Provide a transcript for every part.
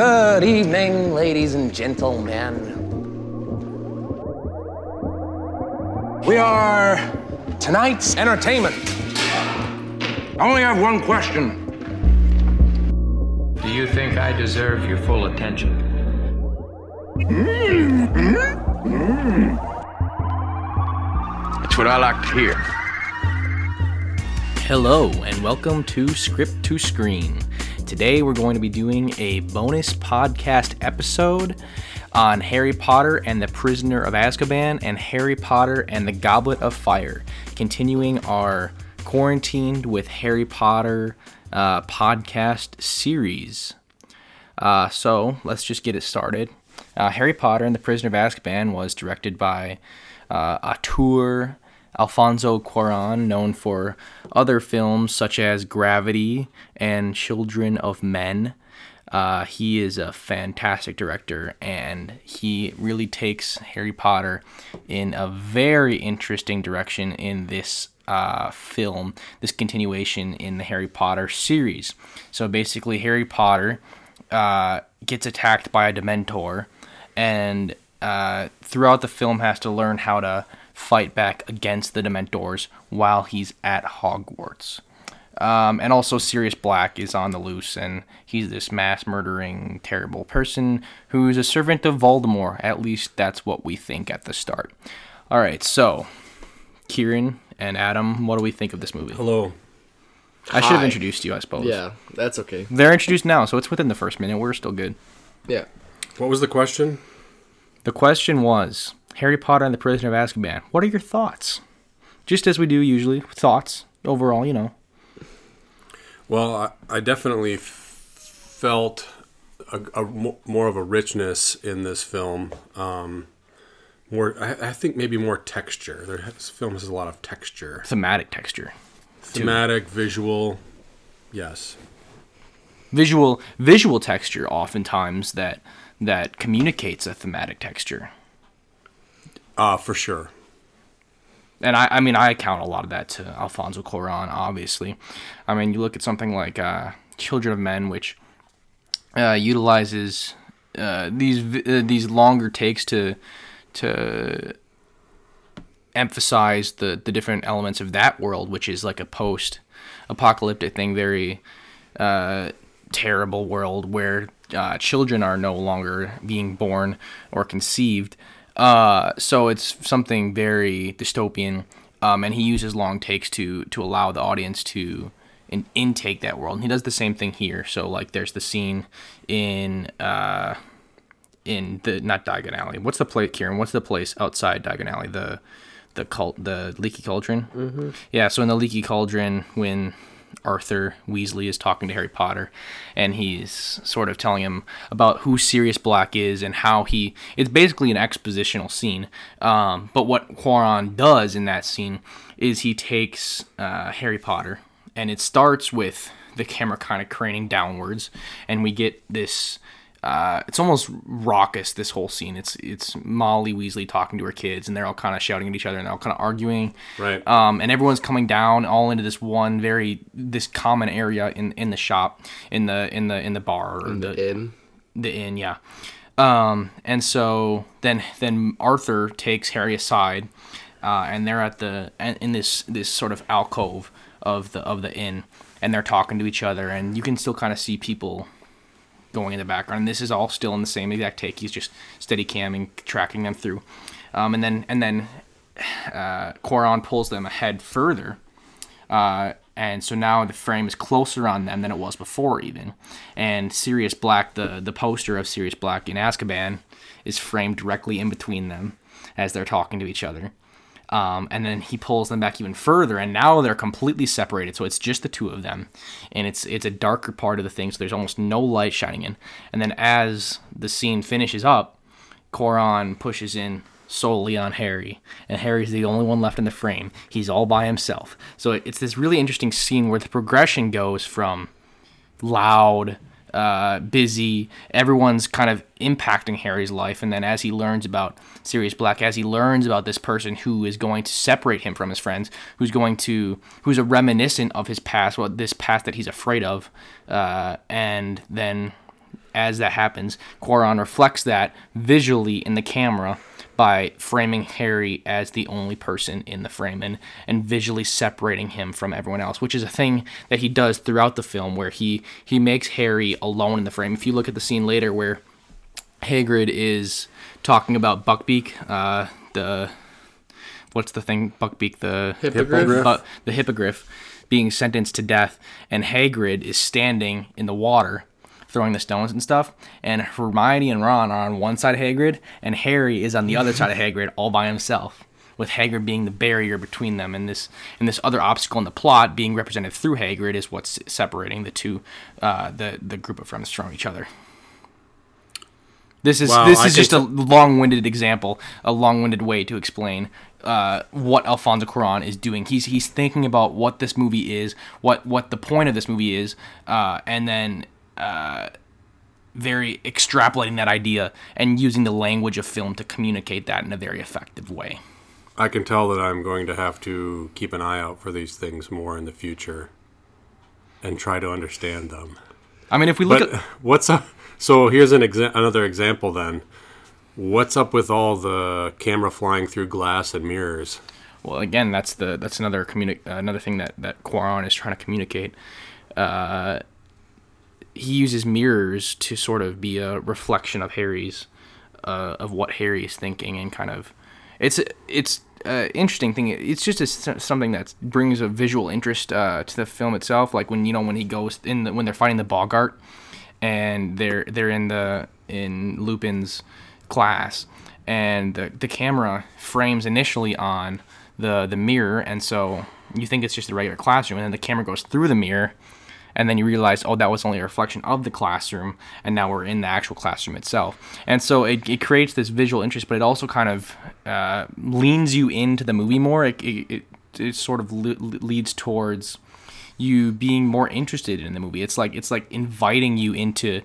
Good evening, ladies and gentlemen. We are tonight's entertainment. I only have one question. Do you think I deserve your full attention? That's what I like to hear. Hello, and welcome to Script to Screen. Today, we're going to be doing a bonus podcast episode on Harry Potter and the Prisoner of Azkaban and Harry Potter and the Goblet of Fire, continuing our Quarantined with Harry Potter uh, podcast series. Uh, so, let's just get it started. Uh, Harry Potter and the Prisoner of Azkaban was directed by uh, Auteur Alfonso Cuaron, known for other films such as Gravity and Children of Men. Uh, he is a fantastic director, and he really takes Harry Potter in a very interesting direction in this uh, film, this continuation in the Harry Potter series. So basically, Harry Potter uh, gets attacked by a Dementor, and uh, throughout the film has to learn how to fight back against the Dementors while he's at Hogwarts. Um, and also, Sirius Black is on the loose, and he's this mass murdering, terrible person who's a servant of Voldemort. At least that's what we think at the start. All right, so Kieran and Adam, what do we think of this movie? Hello. I should have introduced you, I suppose. Yeah, that's okay. They're introduced now, so it's within the first minute. We're still good. Yeah. What was the question? The question was Harry Potter and the Prisoner of Azkaban. What are your thoughts? Just as we do usually, thoughts overall, you know. Well, I, I definitely f- felt a, a more of a richness in this film. Um, more, I, I think maybe more texture. There, this film has a lot of texture, Thematic texture. thematic, visual. Yes. Visual visual texture oftentimes that that communicates a thematic texture. Uh, for sure. and I, I mean, I account a lot of that to Alfonso Cuarón, obviously. I mean, you look at something like uh, Children of Men, which uh, utilizes uh, these uh, these longer takes to to emphasize the the different elements of that world, which is like a post apocalyptic thing, very uh, terrible world where uh, children are no longer being born or conceived. Uh, so it's something very dystopian, um, and he uses long takes to to allow the audience to in, intake that world. And he does the same thing here. So like, there's the scene in uh, in the not Diagon Alley. What's the place, Kieran? What's the place outside Diagon Alley? The the cult, the Leaky Cauldron. Mm-hmm. Yeah. So in the Leaky Cauldron, when Arthur Weasley is talking to Harry Potter, and he's sort of telling him about who Sirius Black is and how he. It's basically an expositional scene. Um, but what Cuarón does in that scene is he takes uh, Harry Potter, and it starts with the camera kind of craning downwards, and we get this. Uh, it's almost raucous. This whole scene. It's it's Molly Weasley talking to her kids, and they're all kind of shouting at each other, and they're all kind of arguing. Right. Um, and everyone's coming down all into this one very this common area in in the shop, in the in the in the bar or the inn. the inn, yeah. Um, and so then then Arthur takes Harry aside, uh, and they're at the in this this sort of alcove of the of the inn, and they're talking to each other, and you can still kind of see people going in the background. And this is all still in the same exact take. He's just steady camming, tracking them through, um, and then and then uh, pulls them ahead further. Uh, and so now the frame is closer on them than it was before, even. And Sirius Black, the the poster of Sirius Black in Azkaban, is framed directly in between them as they're talking to each other. Um, and then he pulls them back even further, and now they're completely separated. So it's just the two of them, and it's it's a darker part of the thing. So there's almost no light shining in. And then as the scene finishes up, Cuarón pushes in solely on Harry, and Harry's the only one left in the frame. He's all by himself. So it's this really interesting scene where the progression goes from loud, uh, busy, everyone's kind of impacting Harry's life, and then as he learns about Sirius Black, as he learns about this person who is going to separate him from his friends, who's going to, who's a reminiscent of his past, well, this past that he's afraid of, uh, and then as that happens, Cuarón reflects that visually in the camera by framing Harry as the only person in the frame and, and visually separating him from everyone else, which is a thing that he does throughout the film where he, he makes Harry alone in the frame. If you look at the scene later where Hagrid is talking about Buckbeak, uh, the what's the thing? Buckbeak, the Hippogriff? uh, the hippogriff, being sentenced to death, and Hagrid is standing in the water, throwing the stones and stuff. And Hermione and Ron are on one side of Hagrid, and Harry is on the other side of Hagrid, all by himself. With Hagrid being the barrier between them, and this and this other obstacle in the plot being represented through Hagrid is what's separating the two, uh, the the group of friends from each other. This is Wow, this is just a long-winded example, a long-winded way to explain uh, what Alfonso Cuarón is doing. He's he's thinking about what this movie is, what what the point of this movie is, uh, and then uh, very extrapolating that idea and using the language of film to communicate that in a very effective way. I can tell that I'm going to have to keep an eye out for these things more in the future and try to understand them. I mean, if we look But at what's up? So here's an exa- another example then. What's up with all the camera flying through glass and mirrors? well, again, that's the that's another communi- uh, another thing that that Cuarón is trying to communicate. Uh, he uses mirrors to sort of be a reflection of Harry's uh, of what Harry is thinking and kind of it's it's uh, interesting thing. It's just a, something that brings a visual interest uh, to the film itself. Like when you know when he goes in the, when they're fighting the Boggart and they're they're in the in Lupin's class and the the camera frames initially on the the mirror and so you think it's just a regular classroom and then the camera goes through the mirror and then you realize oh that was only a reflection of the classroom and now we're in the actual classroom itself. And so it, it creates this visual interest but it also kind of uh, leans you into the movie more. It, it, it, sort of le- leads towards you being more interested in the movie. It's like it's like inviting you into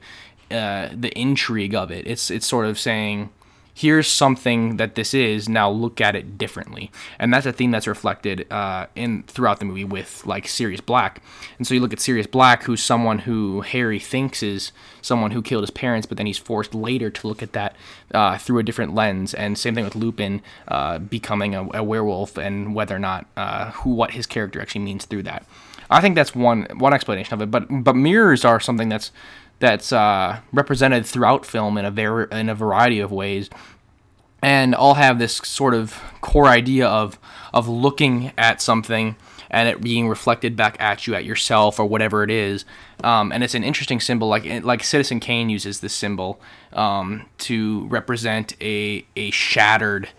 uh, the intrigue of it. It's it's sort of saying here's something that this is now look at it differently. And that's a theme that's reflected uh, in throughout the movie with like sirius black. And so you look at sirius black who's someone who harry thinks is someone who killed his parents but then he's forced later to look at that uh, through a different lens. And same thing with lupin uh, becoming a, a werewolf and whether or not uh, who what his character actually means through that. I think that's one one explanation of it but but mirrors are something that's that's uh, represented throughout film in a very in a variety of ways, and all have this sort of core idea of of looking at something and it being reflected back at you at yourself or whatever it is. Um, and it's an interesting symbol, like like Citizen Kane uses this symbol um, to represent a a shattered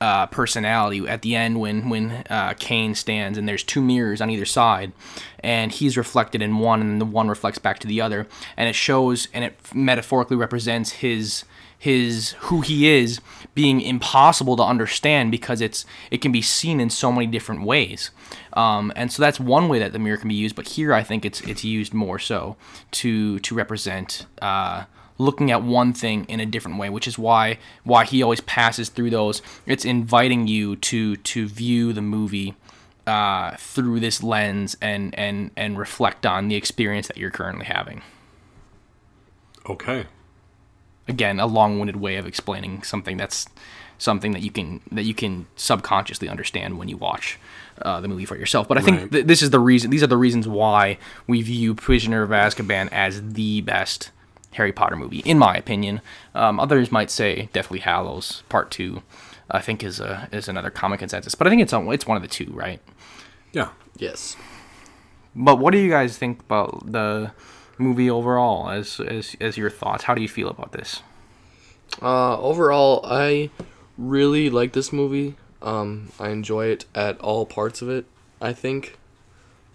uh, personality at the end when when uh, Kane stands and there's two mirrors on either side, and he's reflected in one and the one reflects back to the other, and it shows and it metaphorically represents his his who he is being impossible to understand because it's it can be seen in so many different ways. Um, and so that's one way that the mirror can be used but here i think it's it's used more so to to represent uh, looking at one thing in a different way which is why why he always passes through those it's inviting you to to view the movie uh, through this lens and and and reflect on the experience that you're currently having Okay. again a long-winded way of explaining something that's something that you can that you can subconsciously understand when you watch uh, the movie for yourself. But I think Right. th- this is the reason. These are the reasons why we view Prisoner of Azkaban as the best Harry Potter movie, in my opinion. Um, others might say Deathly Hallows Part Two. I think is a is another common consensus, but I think it's on- it's one of the two, right? Yeah. Yes. But what do you guys think about the movie overall? As as as your thoughts, how do you feel about this? Uh, overall, I really like this movie. Um, I enjoy it at all parts of it. I think.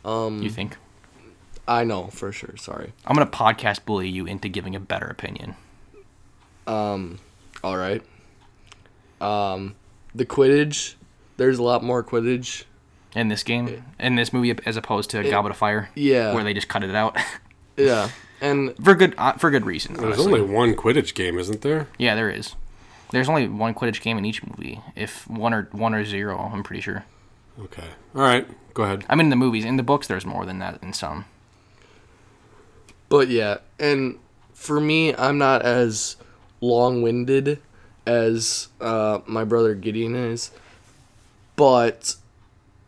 Um, You think? I know for sure. Sorry. I'm gonna podcast bully you into giving a better opinion. Um, all right. Um, the Quidditch. There's a lot more Quidditch. in this game, in this movie, as opposed to Goblet of Fire, yeah. where they just cut it out Yeah, and for good uh, for good reason. There's honestly. only one Quidditch game, isn't there? yeah, there is. There's only one Quidditch game in each movie. If one or one or zero, I'm pretty sure. Okay. All right. Go ahead. I mean, in the movies, in the books, there's more than that in some. But yeah, and for me, I'm not as long-winded as uh, my brother Gideon is, but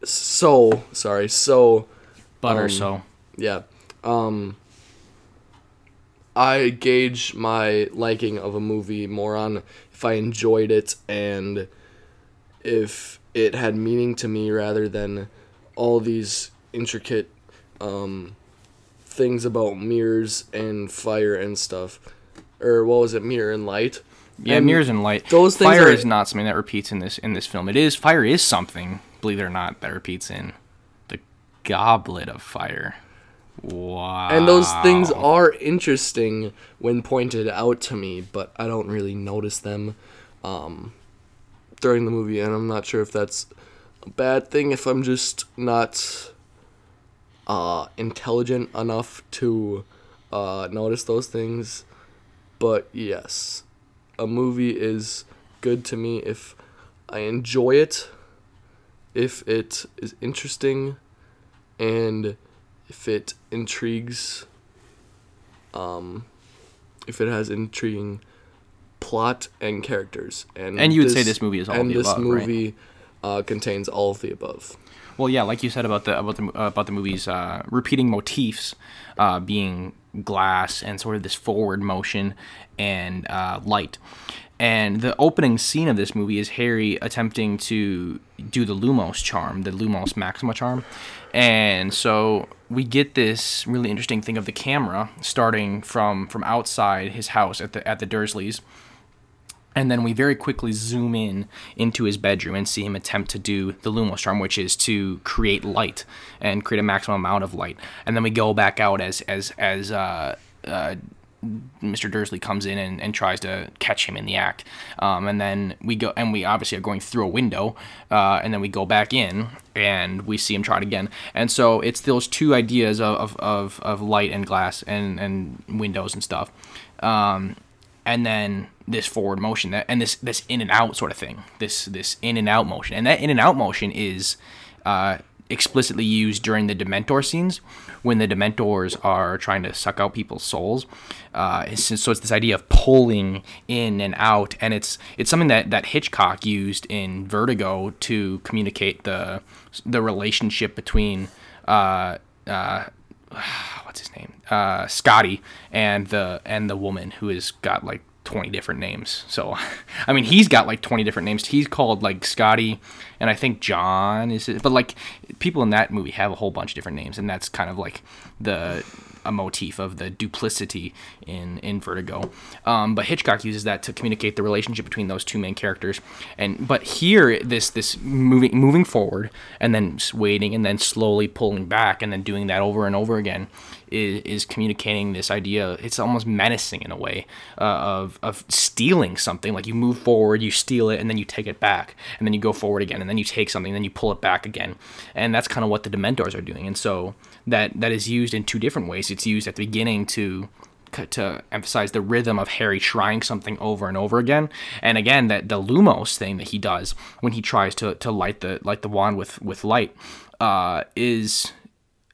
so sorry. So Butter, Um, so yeah, um, I gauge my liking of a movie more on if I enjoyed it and if it had meaning to me rather than all these intricate um, things about mirrors and fire and stuff. Or what was it, mirror and light? yeah, And mirrors and light. Those things fire are- is not something that repeats in this in this film. It is fire is something, believe it or not, that repeats in the Goblet of Fire. Wow. And those things are interesting when pointed out to me, but I don't really notice them um, during the movie, and I'm not sure if that's a bad thing if I'm just not uh, intelligent enough to uh, notice those things. But yes, a movie is good to me if I enjoy it, if it is interesting, and if it intrigues um if it has intriguing plot and characters and And you would say this movie is all of and the this above, right? movie uh, contains all of the above Well, yeah, like you said about the about the uh, about the movie's uh, repeating motifs, uh, being glass and sort of this forward motion and uh, light. And the opening scene of this movie is Harry attempting to do the Lumos charm, the Lumos Maxima charm. And so we get this really interesting thing of the camera starting from from outside his house at the at the Dursleys and then we very quickly zoom in into his bedroom and see him attempt to do the Lumos charm, which is to create light and create a maximum amount of light. And then we go back out as as as uh, uh, Mr. Dursley comes in and, and tries to catch him in the act. Um, and then we go and we obviously are going through a window. Uh, and then we go back in and we see him try it again. And so it's those two ideas of, of, of, of light and glass and, and windows and stuff. Um, and then this forward motion that and this this in and out sort of thing this this in and out motion. And that in and out motion is uh, explicitly used during the dementor scenes when the dementors are trying to suck out people's souls uh, it's, so it's this idea of pulling in and out and it's it's something that that hitchcock used in vertigo to communicate the the relationship between uh, uh, what's his name uh scotty and the and the woman who has got like 20 different names so i mean he's got like 20 different names he's called like scotty and i think john is it but like people in that movie have a whole bunch of different names and that's kind of like the a motif of the duplicity in in Vertigo. Um, but Hitchcock uses that to communicate the relationship between those two main characters. And but here, this this moving moving forward and then waiting and then slowly pulling back and then doing that over and over again is, is communicating this idea. It's almost menacing in a way uh, of of stealing something. Like you move forward, you steal it, and then you take it back, and then you go forward again, and then you take something, and then you pull it back again. And that's kind of what the Dementors are doing. And so that that is used in two different ways. It's used at the beginning to to emphasize the rhythm of Harry trying something over and over again, and again that the Lumos thing that he does when he tries to, to light the light the wand with with light uh, is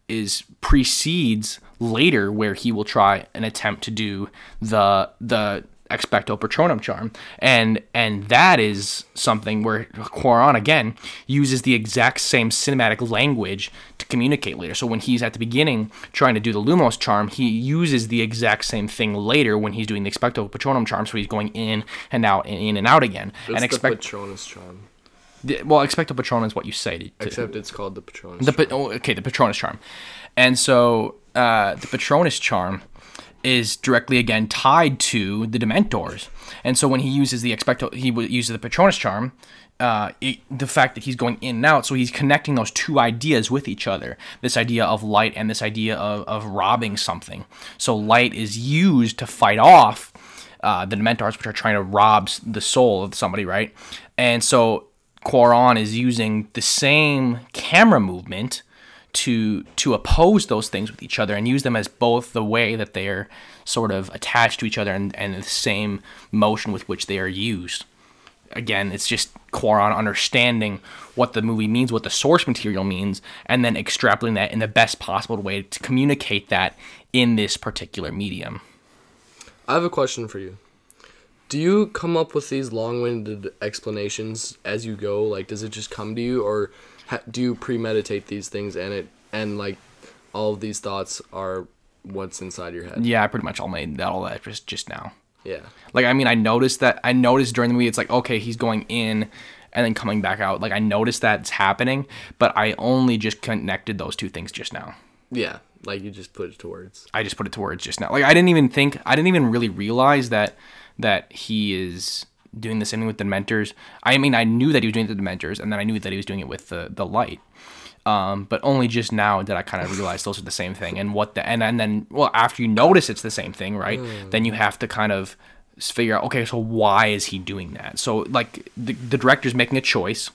is precedes later where he will try an attempt to do the the expecto patronum charm. And and that is something where Cuarón again uses the exact same cinematic language to communicate later. So when he's at the beginning trying to do the lumos charm he uses the exact same thing later when he's doing the expecto patronum charm. So he's going in and out and in and out again. It's and the expect patronus charm? The- well expecto patronum is what you say to, to, except it's called the patronus the charm. oh, okay the Patronus charm, and so uh, the Patronus charm is directly again tied to the Dementors, and so when he uses the expecto, he uses the Patronus charm. Uh, it, the fact that he's going in and out, so he's connecting those two ideas with each other. This idea of light and this idea of, of robbing something. So light is used to fight off uh, the Dementors, which are trying to rob the soul of somebody, right? And so Cuarón is using the same camera movement to to oppose those things with each other and use them as both the way that they're sort of attached to each other and, and the same motion with which they are used. Again, it's just Cuarón understanding what the movie means, what the source material means, and then extrapolating that in the best possible way to communicate that in this particular medium. I have a question for you. Do you come up with these long-winded explanations as you go? Like, does it just come to you, or ha- do you premeditate these things and it and like all of these thoughts are what's inside your head? Yeah, I pretty much all made that all that just just now. Yeah. Like I mean, I noticed that I noticed during the movie it's like okay, he's going in and then coming back out. Like I noticed that's happening, but I only just connected those two things just now. Yeah. Like you just put it to words. I just put it towards just now. Like I didn't even think I didn't even really realize that that he is doing the same thing with the Dementors. I mean, I knew that he was doing the Dementors, and then I knew that he was doing it with the the light. Um, but only just now did I kind of realize those are the same thing, and what the and and then well after you notice it's the same thing, right? Then you have to kind of figure out okay, so why is he doing that? So like the the director's making a choice.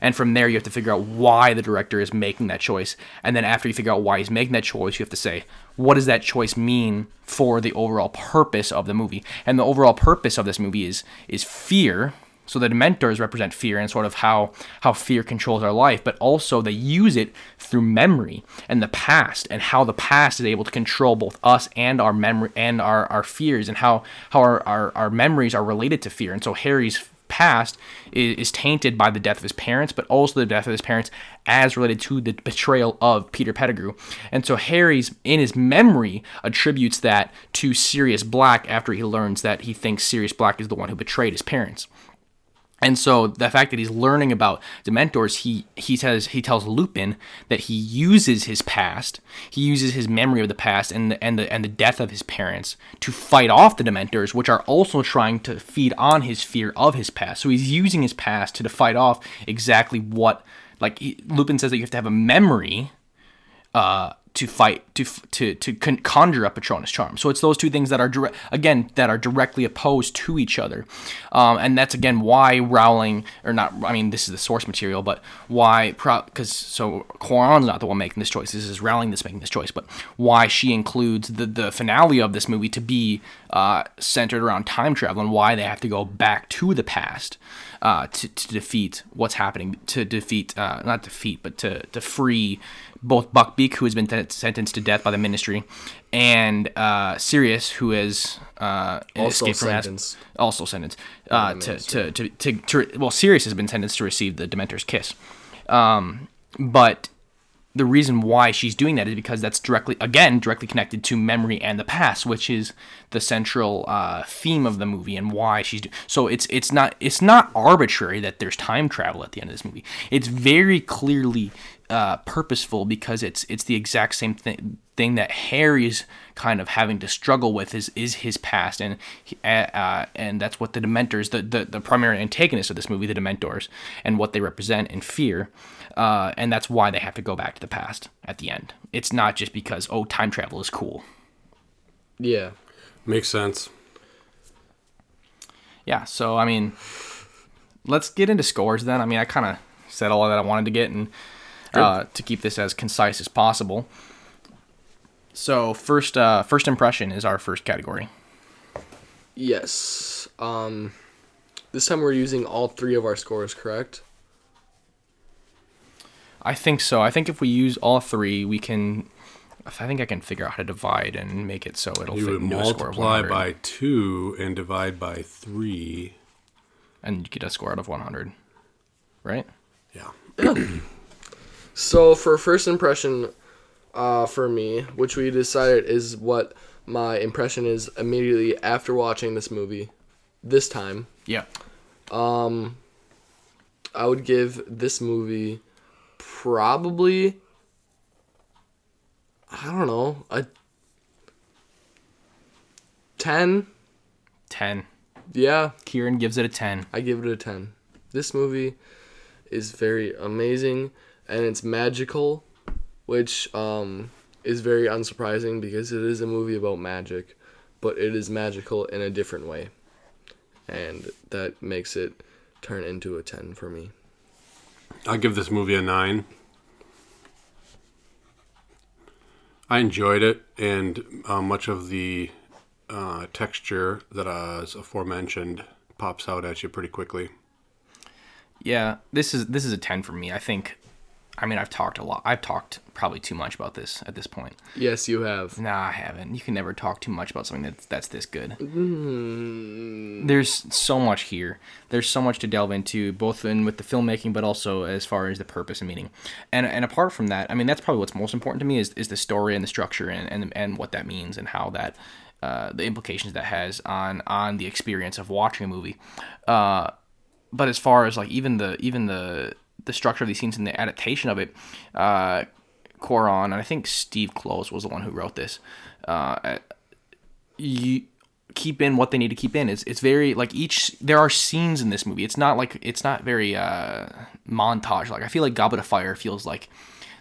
And from there, you have to figure out why the director is making that choice. And then after you figure out why he's making that choice, you have to say, what does that choice mean for the overall purpose of the movie? And the overall purpose of this movie is is fear. So the Dementors represent fear and sort of how how fear controls our life, but also they use it through memory and the past and how the past is able to control both us and our memory and our, our fears and how how our, our, our memories are related to fear. And so Harry's past is, is tainted by the death of his parents, but also the death of his parents as related to the betrayal of Peter Pettigrew. And so Harry's in his memory attributes that to Sirius Black after he learns that he thinks Sirius Black is the one who betrayed his parents. And so the fact that he's learning about Dementors, he he says he tells Lupin that he uses his past, he uses his memory of the past and the, and the and the death of his parents to fight off the Dementors, which are also trying to feed on his fear of his past. So he's using his past to, fight off exactly what like he, Lupin says that you have to have a memory uh, to fight to to to con- conjure up Patronus charm. So it's those two things that are direct again that are directly opposed to each other, um, and that's again why Rowling or not. I mean, this is the source material, but why? Because so Cuarón's not the one making this choice. This is Rowling that's making this choice, but why she includes the the finale of this movie to be uh, centered around time travel and why they have to go back to the past uh, to, to defeat what's happening, to defeat, uh, not defeat, but to, to free both Buckbeak, who has been t- sentenced to death by the Ministry, and uh, Sirius, who is uh, Also escaped from Az- sentenced. also sentenced uh, to, to, to, to, to, well, Sirius has been sentenced to receive the Dementor's kiss. Um, but the reason why she's doing that is because that's directly again directly connected to memory and the past which is the central uh, theme of the movie and why she's do- so it's it's not it's not arbitrary that there's time travel at the end of this movie it's very clearly uh, purposeful because it's it's the exact same thing thing that Harry's kind of having to struggle with is is his past and uh, uh, and that's what the Dementors the, the the primary antagonists of this movie the Dementors and what they represent and fear uh, and that's why they have to go back to the past at the end. It's not just because oh time travel is cool. Yeah. Makes sense. Yeah, so I mean, let's get into scores then. I mean, I kind of said all that I wanted to get and uh, to keep this as concise as possible. So first, uh, first impression is our first category. Yes. Um, this time we're using all three of our scores, correct? I think so. I think if we use all three, we can. I think I can figure out how to divide and make it so it'll You fit would into a score of multiply by two and divide by three. and you get a score out of 100, right? Yeah. So for first impression, uh, for me, which we decided is what my impression is immediately after watching this movie, this time, Yeah. Um, I would give this movie probably I don't know, a 10. 10. Yeah, Kieran gives it a 10. I give it a 10. This movie is very amazing and it's magical, which um, is very unsurprising because it is a movie about magic, but it is magical in a different way. And that makes it turn into a 10 for me. I'll give this movie a nine. I enjoyed it, and uh, much of the uh, texture that uh, is aforementioned pops out at you pretty quickly. Yeah, this is this is a 10 for me. I think I mean, I've talked a lot. I've talked probably too much about this at this point. Yes, you have. Nah, I haven't. You can never talk too much about something that's that's this good. Mm. There's so much here. There's so much to delve into, both in with the filmmaking, but also as far as the purpose and meaning. And and apart from that, I mean, that's probably what's most important to me is is the story and the structure and and, and what that means and how that. Uh, the implications that has on on the experience of watching a movie, uh, but as far as like even the even the the structure of these scenes and the adaptation of it, uh, Cuarón and I think Steve Kloves was the one who wrote this. Uh, you keep in what they need to keep in. It's it's very like each there are scenes in this movie. It's not like it's not very uh, montage. Like I feel like Goblet of Fire feels like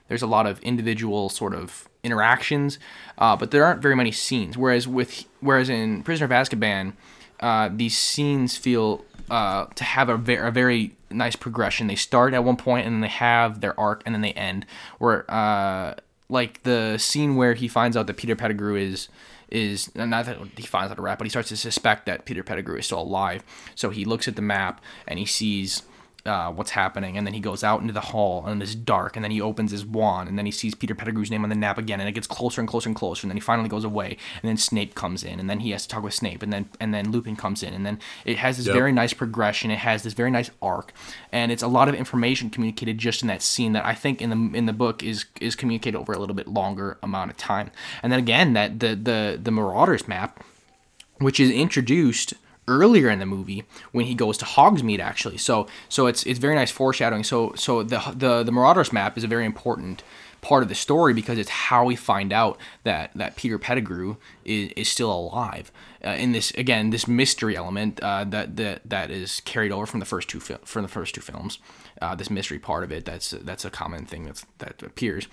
there's a lot of individual sort of interactions, uh, but there aren't very many scenes. Whereas with whereas in Prisoner of Azkaban, uh, these scenes feel uh, to have a, ve- a very nice progression. They start at one point and then they have their arc and then they end. Where uh, like the scene where he finds out that Peter Pettigrew is is not that he finds out a rat, but he starts to suspect that Peter Pettigrew is still alive. So he looks at the map and he sees uh, what's happening, and then he goes out into the hall and it's dark, and then he opens his wand, and then he sees Peter Pettigrew's name on the map again, and it gets closer and closer and closer, and then he finally goes away, and then Snape comes in, and then he has to talk with Snape, and then and then Lupin comes in, and then it has this Yep. very nice progression, it has this very nice arc, and it's a lot of information communicated just in that scene that I think in the in the book is is communicated over a little bit longer amount of time, and then again that the the the Marauders map which is introduced earlier in the movie when he goes to Hogsmeade actually. So so it's it's very nice foreshadowing. So so the the the Marauders map is a very important part of the story because it's how we find out that that Peter Pettigrew is, is still alive. Uh, in this again this mystery element uh, that that that is carried over from the first two fil- from the first two films. Uh, this mystery part of it that's that's a common thing that's that appears.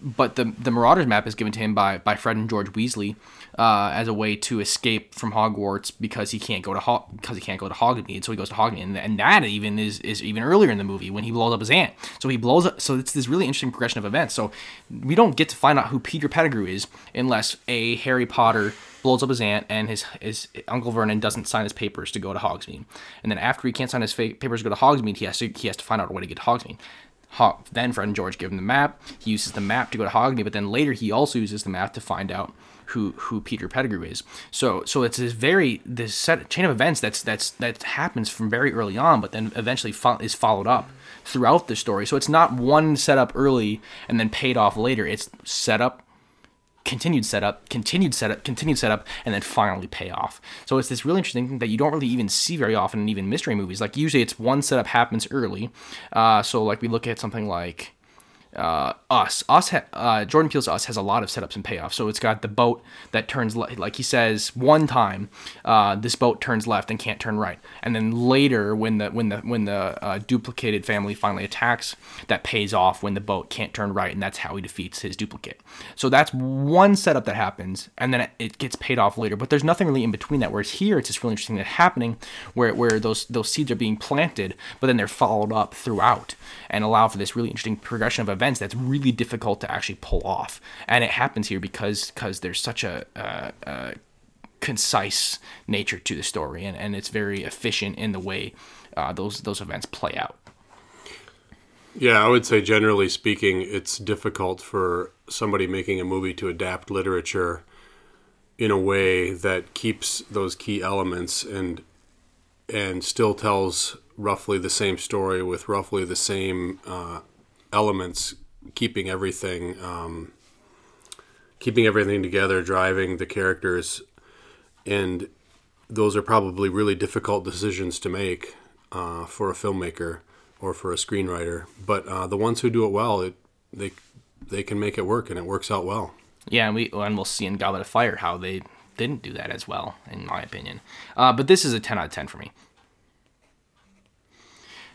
But the the Marauders map is given to him by by Fred and George Weasley uh, as a way to escape from Hogwarts because he can't go to Ho- because he can't go to Hogsmeade, so he goes to Hogsmeade, and, and that even is is even earlier in the movie when he blows up his aunt. So he blows up. So it's this really interesting progression of events. So we don't get to find out who Peter Pettigrew is unless a Harry Potter blows up his aunt and his his uncle Vernon doesn't sign his papers to go to Hogsmeade, and then after he can't sign his fa- papers to go to Hogsmeade, he has to he has to find out a way to get to Hogsmeade. Then Fred and George give him the map. He uses the map to go to Hogsmeade, but then later he also uses the map to find out who who Peter Pettigrew is. So so it's this very this set chain of events that's that's that happens from very early on, but then eventually fo- is followed up throughout the story. So it's not one set up early and then paid off later. It's setup, continued setup, continued setup, continued setup, and then finally pay off. So it's this really interesting thing that you don't really even see very often in even mystery movies. Like usually it's one setup happens early. Uh, so like we look at something like uh, us. Us ha- uh, jordan peele's us has a lot of setups and payoffs. So it's got the boat that turns le- like he says one time uh, this boat turns left and can't turn right. And then later when the when the when the uh, duplicated family finally attacks that pays off when the boat can't turn right and that's how he defeats his duplicate. So that's one setup that happens and then it, gets paid off later. But there's nothing really in between that. Whereas here it's just really interesting that happening where where those those seeds are being planted but then they're followed up throughout and allow for this really interesting progression of events that's really difficult to actually pull off. And it happens here because because there's such a, a, a concise nature to the story, and, and it's very efficient in the way uh, those those events play out. Yeah, I would say generally speaking, it's difficult for somebody making a movie to adapt literature in a way that keeps those key elements and and still tells roughly the same story with roughly the same uh, elements, keeping everything um, keeping everything together, driving the characters, and those are probably really difficult decisions to make uh, for a filmmaker or for a screenwriter. But uh, the ones who do it well, it they they can make it work, and it works out well. Yeah, and we and we'll see in Goblet of Fire how they didn't do that as well, in my opinion. Uh, but this is a ten out of ten for me.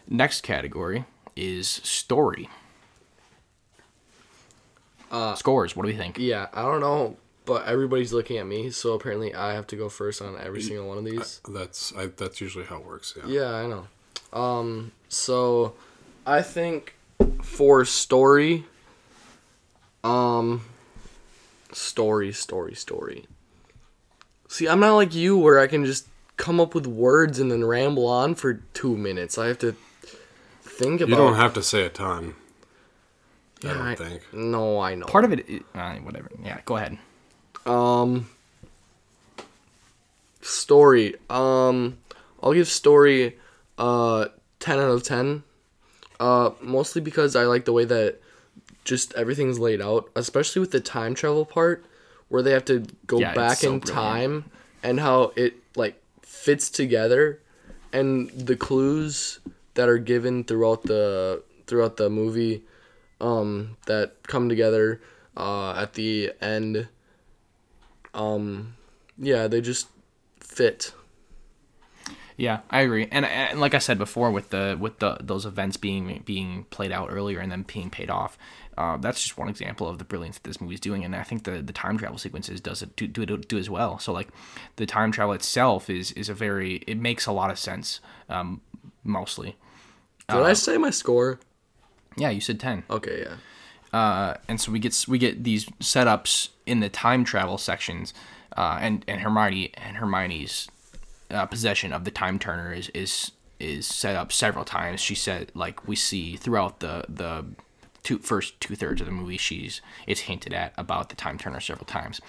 Next category is story. Uh, Scores. What do we think? Yeah, I don't know, but everybody's looking at me, so apparently I have to go first on every single one of these. That's I, that's usually how it works. Yeah. Yeah, I know. Um, so I think for story, um, story, story, story. See, I'm not like you where I can just come up with words and then ramble on for two minutes. I have to think about. You don't have to say a ton. I don't think. No, I know. Part of it, uh, whatever. Yeah, go ahead. Um, story. Um, I'll give story uh ten out of ten. Uh, mostly because I like the way that just everything's laid out, especially with the time travel part, where they have to go Yeah, back so in brilliant. time and how it like fits together, and the clues that are given throughout the throughout the movie, um, that come together, uh, at the end um yeah they just fit Yeah, I agree. And, and like I said before, with the with the those events being being played out earlier and then being paid off, uh, that's just one example of the brilliance that this movie's doing. And I think the, the time travel sequences does it do, do it do as well. So like the time travel itself is is a very it makes a lot of sense. Um, mostly, did Uh, i say my score yeah. You said ten. okay yeah uh, and so we get we get these setups in the time travel sections, uh, and and Hermione and Hermione's uh, possession of the time turner is is is set up several times. She said like we see throughout the the two first two thirds of the movie, she's it's hinted at about the time turner several times,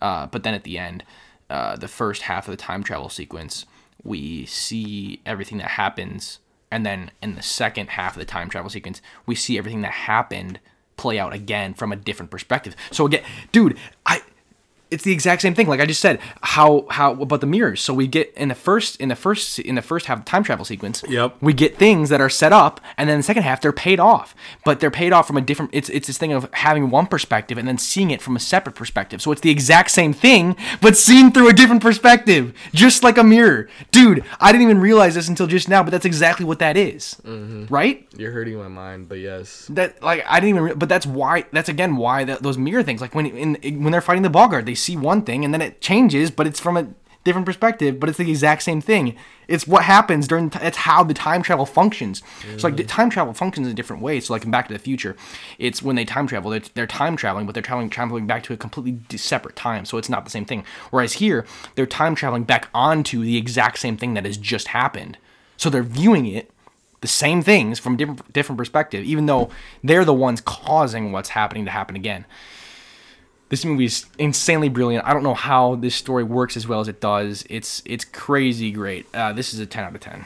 uh, but then at the end, uh, the first half of the time travel sequence, we see everything that happens and then in the second half of the time travel sequence we see everything that happened play out again from a different perspective. So again dude i it's the exact same thing like i just said how how about the mirrors so we get in the first in the first in the first half time travel sequence Yep. we get things that are set up and then the second half they're paid off but they're paid off from a different it's it's this thing of having one perspective and then seeing it from a separate perspective so it's the exact same thing but seen through a different perspective just like a mirror dude i didn't even realize this until just now but that's exactly what that is. Mm-hmm. right you're hurting my mind but yes that like I didn't even. Re- but that's why. That's again why that those mirror things. Like when in when they're fighting the Boggart, they see one thing and then it changes, but it's from a different perspective. But it's the exact same thing. It's what happens during. It's how the time travel functions. So like the time travel functions in different ways. So like in Back to the Future, it's when they time travel. They're, they're time traveling, but they're traveling traveling back to a completely separate time. So it's not the same thing. Whereas here, they're time traveling back onto the exact same thing that has just happened. So they're viewing it the same things from different different perspective, even though they're the ones causing what's happening to happen again. This movie is insanely brilliant. I don't know how this story works as well as it does. It's it's crazy great. Uh, this is a ten out of ten.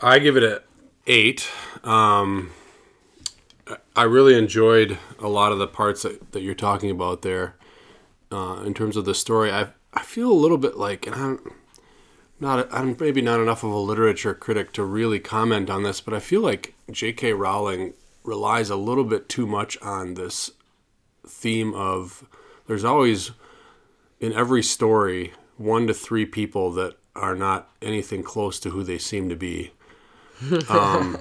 I give it a eight. Um, I- really enjoyed a lot of the parts that, that you're talking about there. Uh, in terms of the story, I I feel a little bit like, and I'm not I'm maybe not enough of a literature critic to really comment on this, but I feel like J.K. Rowling relies a little bit too much on this theme of there's always in every story one to three people that are not anything close to who they seem to be. Um,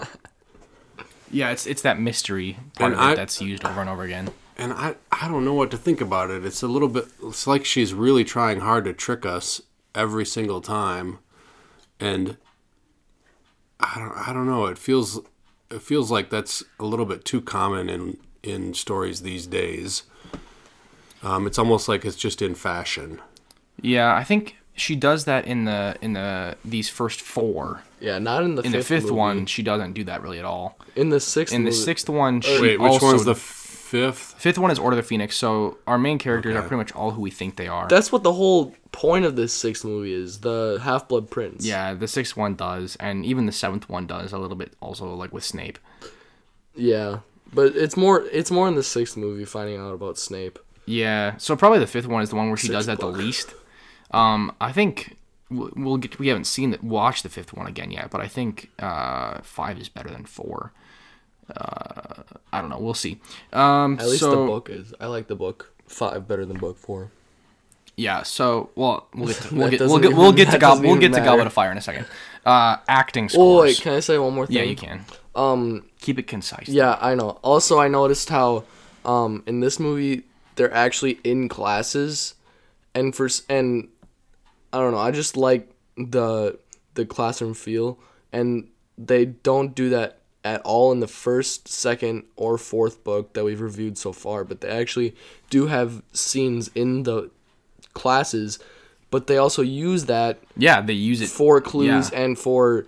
yeah, it's it's that mystery part of it I- that's used over and over again. and I I don't know what to think about it. It's a little bit. It's like she's really trying hard to trick us every single time, and I don't I don't know. It feels it feels like that's a little bit too common in in stories these days. Um, it's almost like it's just in fashion. Yeah, I think she does that in the in the these first four. yeah not in the In fifth the fifth movie. one, she doesn't do that really at all. in the sixth In the movie- sixth one, she Wait, which also one's the fifth? fifth one is Order of the Phoenix. So our main characters are pretty much all who we think they are. that's what the whole point of this sixth movie is the half-blood prince Yeah, the sixth one does, and even the seventh one does a little bit also like with Snape. yeah but it's more it's more in the sixth movie finding out about snape Yeah, so probably the fifth one is the one where she does Sixth that the least. Um, I think we'll we'll get we haven't seen it watch the fifth one again yet, but I think uh five is better than four. Uh, I don't know. We'll see. Um, at least so, the book is i like the book five better than book four Yeah. So well, we'll get to, we'll get we'll get we'll get to Gob- we'll even get to Goblet matter. of Fire in a second. Uh, acting scores. oh wait can i say one more thing yeah, you can. Um Keep it concise. Yeah, I know. Also, I noticed how um, in this movie they're actually in classes, and for s- and I don't know. I just like the the classroom feel, and they don't do that at all in the first, second, or fourth book that we've reviewed so far. But they actually do have scenes in the classes, but they also use that Yeah, they use it for clues yeah. and for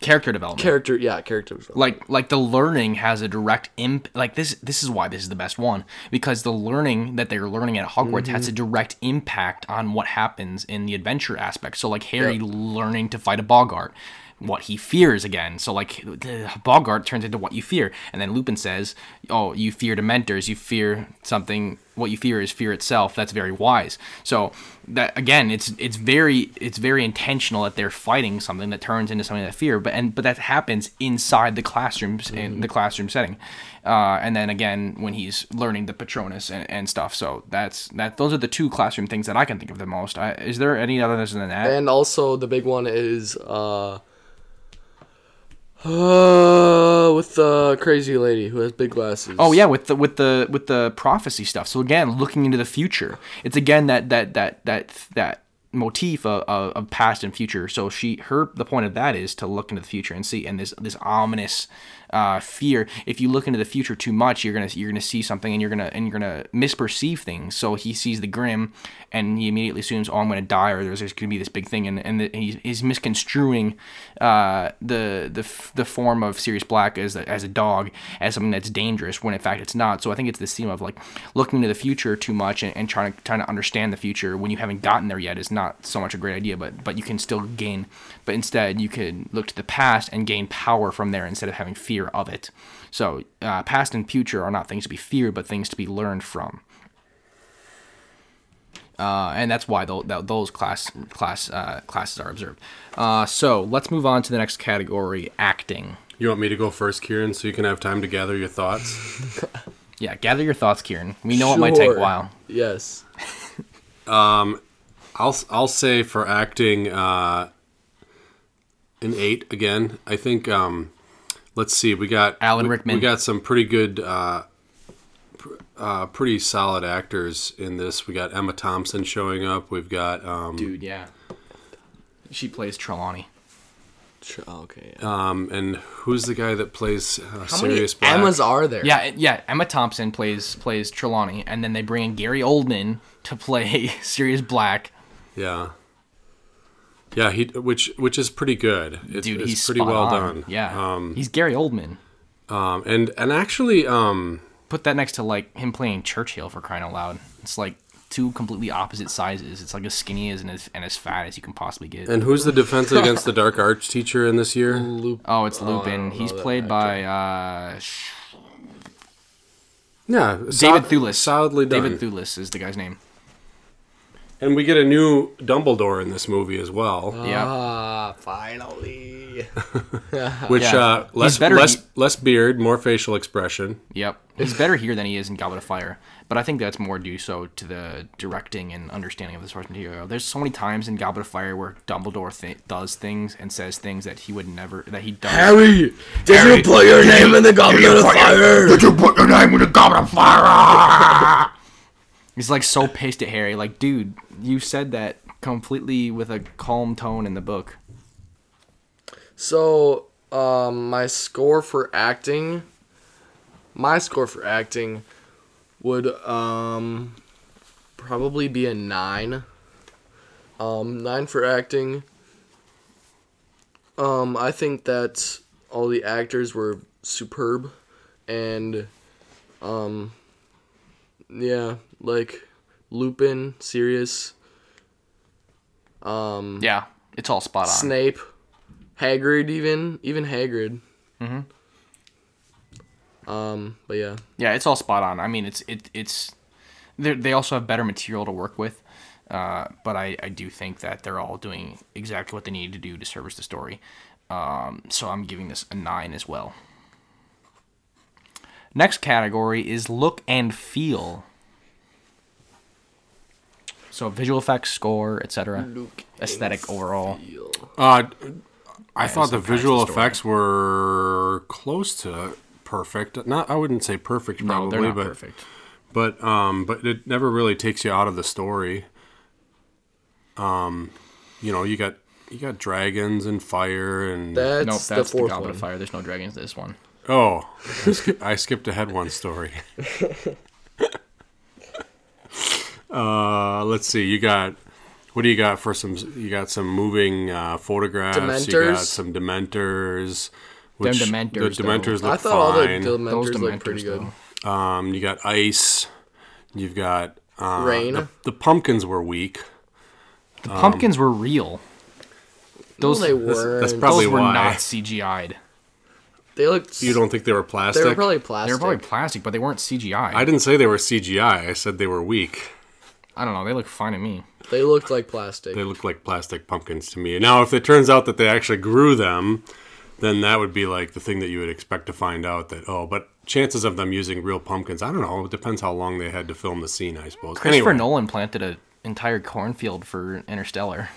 character development. character. Yeah, characters. like like the learning has a direct imp like this this is why this is the best one because the learning that they're learning at Hogwarts has a mm-hmm. direct impact on what happens in the adventure aspect so like Harry learning to fight a Boggart what he fears again. So like the Boggart turns into what you fear. And then Lupin says oh you fear dementors you fear something what you fear is fear itself. That's very wise. So that again it's it's very it's very intentional that they're fighting something that turns into something that fear. But and but that happens inside the classrooms in the classroom setting. Uh, and then again when he's learning the patronus and, and stuff. So that's that those are the two classroom things that i can think of the most. I, is there any others than that? And also the big one is uh, uh with the crazy lady who has big glasses. Oh yeah, with the with the with the prophecy stuff. So again, looking into the future. It's again that that that that that motif of, of, past and future. So she her the point of that is to look into the future and see and this this ominous uh, fear. If you look into the future too much, you're gonna you're gonna see something and you're gonna and you're gonna misperceive things. So he sees the grim and he immediately assumes, oh, I'm gonna die or there's, there's gonna be this big thing and and, the, he's, he's misconstruing uh, the the the form of Sirius Black as a, as a dog as something that's dangerous when in fact it's not. So I think it's this theme of like looking into the future too much and, and trying to trying to understand the future when you haven't gotten there yet is not so much a great idea. But but you can still gain. But instead you could look to the past and gain power from there instead of having fear of it. So uh, past and future are not things to be feared, but things to be learned from. Uh, and that's why tho- tho- those class class uh, classes are observed. Uh, so let's move on to the next category: acting. You want me to go first, Kieran, so you can have time to gather your thoughts? Yeah, gather your thoughts, Kieran. We know it might take a while. Yes. um, I'll I'll say for acting, uh, an eight again. I think. Um, let's see. We got Alan Rickman. We got some pretty good, uh, pr- uh, pretty solid actors in this. We got Emma Thompson showing up. We've got um, Dude, yeah. She plays Trelawney. Sure, Okay. Yeah. um, and who's the guy that plays uh, How many Black? Emmas are there? Yeah, yeah. Emma Thompson plays plays Trelawney, and then they bring in Gary Oldman to play Sirius Black. Yeah. Yeah, he which which is pretty good. It, Dude, it's he's pretty spot well on. done. Yeah, Um, he's Gary Oldman. um, and and actually, um, Put that next to like him playing Churchill for crying out loud. It's like two completely opposite sizes. It's like as skinny as and as, and as fat as you can possibly get. and who's the defense against the dark arts teacher in this year? oh, it's Lupin. don't He's played by uh, Yeah, David sol- Thewlis. Solidly done. David Thewlis is the guy's name. And we get a new Dumbledore in this movie as well, Yeah. Ah, finally. which Yeah. uh, He's less better- less less beard, more facial expression. Yep. He's better here than he is in Goblet of Fire. But I think that's more due so to the directing and understanding of the source material. There's so many times in Goblet of Fire where Dumbledore th- does things and says things that he would never that he does. Harry, did you put your name in the Goblet of Fire? Did you put your name in the goblet of fire? He's like so pissed at Harry. Like, dude, you said that completely with a calm tone in the book. So, um, my score for acting, my score for acting would um probably be a nine. Um, nine for acting. Um, I think that all the actors were superb, and um, yeah, like Lupin, Sirius, um, Yeah, it's all spot on. Snape, Hagrid, even even Hagrid. Mm-hmm. Um, but yeah, Yeah, it's all spot on. I mean, it's it it's they they also have better material to work with. Uh, but I, I do think that they're all doing exactly what they need to do to service the story. Um, so I'm giving this a nine as well. Next category is look and feel. So visual effects, score, etc. Aesthetic overall. Uh, I thought the some kinds of visual story. effects were close to perfect. Not, I wouldn't say perfect, No, probably, they're not but perfect. but um, but it never really takes you out of the story. Um, you know, you got you got dragons and fire and that's, Nope, the that's the, fourth Goblet one. of Fire. There's no dragons in this one. oh, I, sk- I skipped ahead one story. uh, let's see. You got What do you got for some? You got some moving uh, photographs. You got Dementors. some Dementors. Them Dementors, The Dementors though. look I thought all the fine. Dementors Those looked pretty Dementors, good. um, you got ice. You've got uh, Rain. The, the pumpkins were weak. The pumpkins were real. Those no, they were. that's probably those were why. not CGI'd. They looked. You don't think they were plastic? They plastic? were probably They plastic. were probably plastic, but they weren't CGI. I didn't say they were CGI. I said they were weak. I don't know. They look fine to me. They looked like plastic. They look like plastic pumpkins to me. Now, if it turns out that they actually grew them, then that would be like the thing that you would expect to find out that oh, but chances of them using real pumpkins, I don't know. It depends how long they had to film the scene, I suppose. Christopher Anyway, Nolan planted an entire cornfield for Interstellar,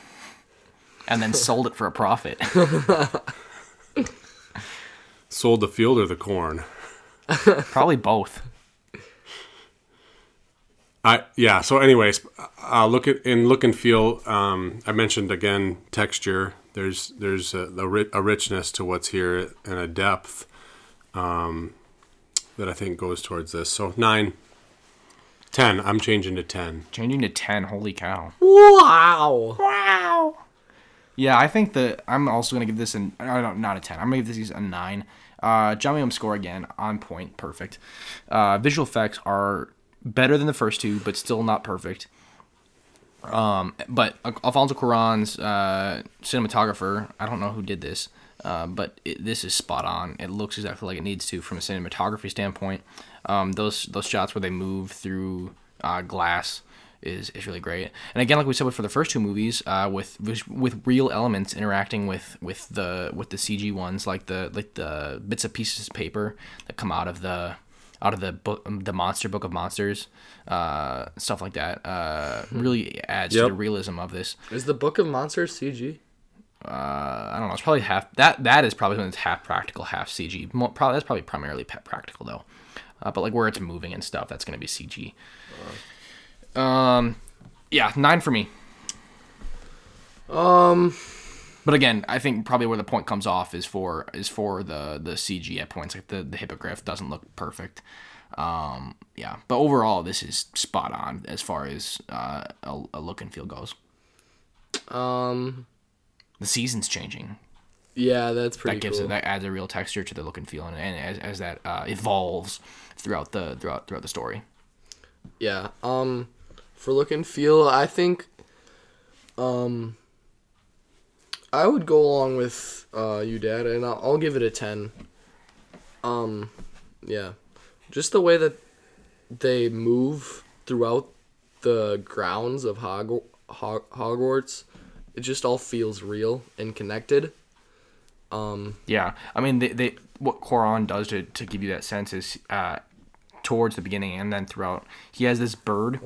and then sold it for a profit. sold the field or the corn. Probably both. I yeah. So, anyways, uh, look at in look and feel. Um, I mentioned again texture. There's there's a, a, a richness to what's here and a depth um, that I think goes towards this. So nine, ten. I'm changing to ten. Changing to ten. Holy cow! wow. Wow. Yeah, I think that I'm also gonna give this an uh, no, not a ten. I'm gonna give this a nine. Uh, John Williams score again on point, perfect. Uh, visual effects are better than the first two, but still not perfect. Um, but Alfonso Cuarón's uh, cinematographer, I don't know who did this, uh, but this is spot on. It looks exactly like it needs to from a cinematography standpoint. Um, those those shots where they move through uh, glass is, is really great. And again, like we said for the first two movies, uh, with with real elements interacting with, with the with the CG ones, like the like the bits of pieces of paper that come out of the out of the book, the monster book of monsters, uh, stuff like that, uh, really adds to the realism of this. Is the Book of Monsters CG? Uh, I don't know. It's probably half that. That is probably when it's half practical, half CG. Mo- probably that's probably primarily practical though. Uh, but like where it's moving and stuff, that's gonna be CG. Um, yeah, nine for me. Um, But again, I think probably where the point comes off is for is for the the CG at points. Like the the hippogriff doesn't look perfect. Um, yeah, but overall, this is spot on as far as uh, a, a look and feel goes. um, The season's changing. yeah, that's pretty that gives cool. it that adds a real texture to the look and feel, and, and as, as that uh, evolves throughout the throughout throughout the story. Yeah. Um, for look and feel, I think, um, I would go along with uh you, Dad, and I'll, I'll give it a ten. Um, yeah, just the way that they move throughout the grounds of Hog- Hog- Hogwarts, it just all feels real and connected. Um, Yeah, I mean, they, they what Cuarón does to, to give you that sense is uh, towards the beginning and then throughout. He has this bird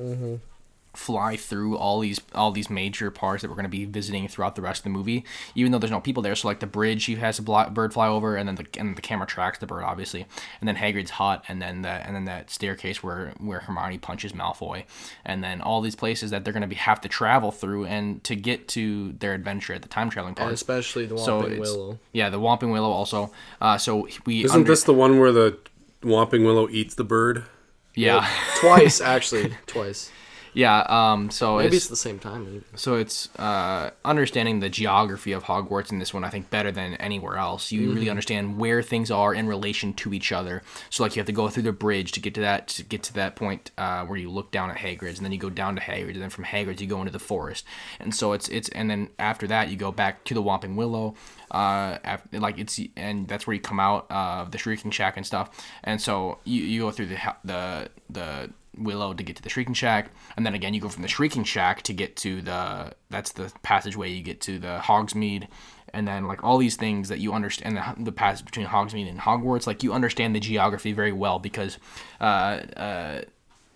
fly through all these all these major parts that we're going to be visiting throughout the rest of the movie, even though there's no people there. So like the bridge, he has a blo- bird fly over, and then the and the camera tracks the bird obviously, and then Hagrid's hut, and then the and then that staircase where where Hermione punches Malfoy, and then all these places that they're going to be have to travel through and to get to their adventure at the time traveling part. and especially the So Whomping it's- Willow. Yeah, the Whomping Willow also. Uh, so we Isn't under- this the one where the Whomping Willow eats the bird? yeah Twice, actually, twice. Yeah. Um, so Maybe it's, it's the same time. Maybe. so it's uh, understanding the geography of Hogwarts in this one. I think better than anywhere else. You really understand where things are in relation to each other. So like you have to go through the bridge to get to that to get to that point uh, where you look down at Hagrid's, and then you go down to Hagrid's, and then from Hagrid's you go into the forest. And so it's it's and then after that you go back to the Whomping Willow. Uh, after, like it's and that's where you come out of the Shrieking Shack and stuff. And so you, you go through the the the Willow to get to the Shrieking Shack, and then again you go from the Shrieking Shack to get to the that's the passageway you get to the Hogsmeade, and then like all these things that you understand the, the passage between Hogsmeade and Hogwarts, like you understand the geography very well because uh, uh,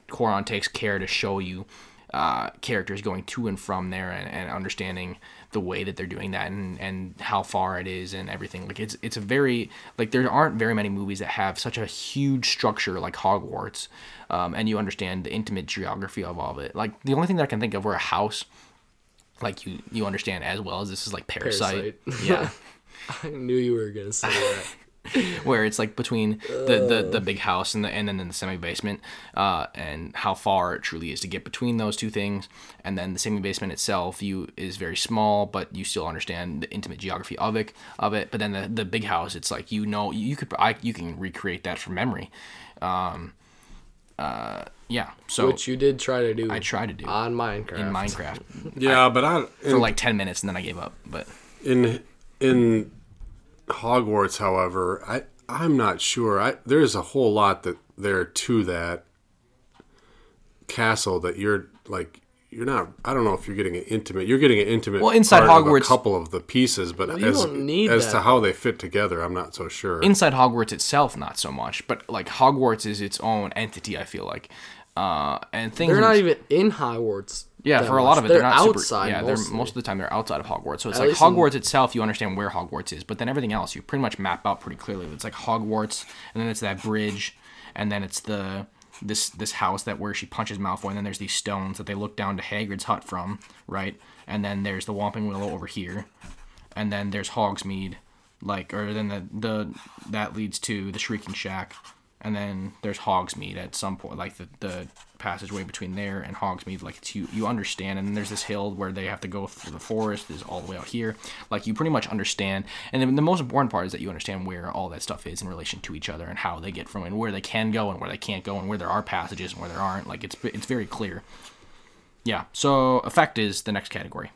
Cuarón takes care to show you uh, characters going to and from there and, and understanding the way that they're doing that and, and how far it is and everything. Like it's it's a very like there aren't very many movies that have such a huge structure like Hogwarts, um, and you understand the intimate geography of all of it. Like the only thing that I can think of where a house, like you you understand as well as this is like Parasite. Parasite. Yeah. I knew you were gonna say that. where it's like between the, the, the big house and the and then the semi basement, uh, and how far it truly is to get between those two things. And then the semi basement itself, you is very small, but you still understand the intimate geography of it of it. But then the, the big house, it's like you know you could I, you can recreate that from memory. Um, uh, yeah. So Which you did try to do. I tried to do on Minecraft. in Minecraft Yeah, but I for like ten minutes, and then I gave up. But in in Hogwarts, however, I I'm not sure. I there's a whole lot that there to that castle that you're like you're not. I don't know if you're getting an intimate. You're getting an intimate. Well, inside Hogwarts- a couple of the pieces, but as as that. to how they fit together, I'm not so sure. inside Hogwarts itself, not so much. But like Hogwarts is its own entity. I feel like, uh, and things. They're not even in Hogwarts. Yeah, for a lot much. of it, they're, not outside. Super, yeah, mostly. they're most of the time they're outside of Hogwarts. So it's At like least in- Hogwarts itself, you understand where Hogwarts is, but then everything else you pretty much map out pretty clearly. It's like Hogwarts, and then it's that bridge, and then it's the this this house that where she punches Malfoy, and then there's these stones that they look down to Hagrid's hut from, right? And then there's the Whomping Willow over here, and then there's Hogsmeade, like or then the the that leads to the Shrieking Shack, and then there's Hogsmeade at some point, like the the passageway between there and Hogsmeade, like it's you you understand, and then there's this hill where they have to go through the forest is all the way out here, like you pretty much understand, and then the most important part is that you understand where all that stuff is in relation to each other and how they get from and where they can go and where they can't go and where there are passages and where there aren't, like it's it's very clear. Yeah, so effect is the next category.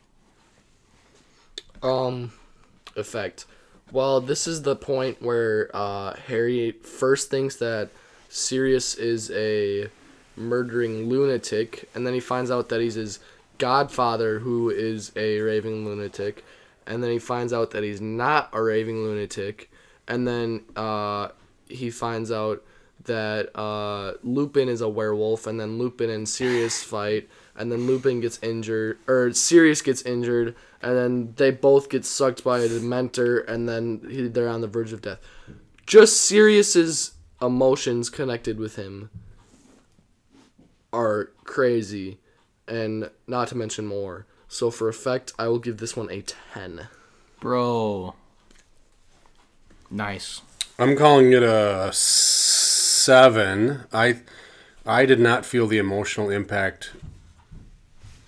um effect. Well, this is the point where uh, Harry first thinks that Sirius is a murdering lunatic, and then he finds out that he's his godfather, who is a raving lunatic, and then he finds out that he's not a raving lunatic, and then uh, he finds out that uh, Lupin is a werewolf, and then Lupin and Sirius fight, and then Lupin gets injured, or Sirius gets injured, and then they both get sucked by a Dementor, and then he, they're on the verge of death. Just Sirius's emotions connected with him are crazy, and not to mention more. So for effect, I will give this one a ten. Bro. Nice. I'm calling it a seven. I I did not feel the emotional impact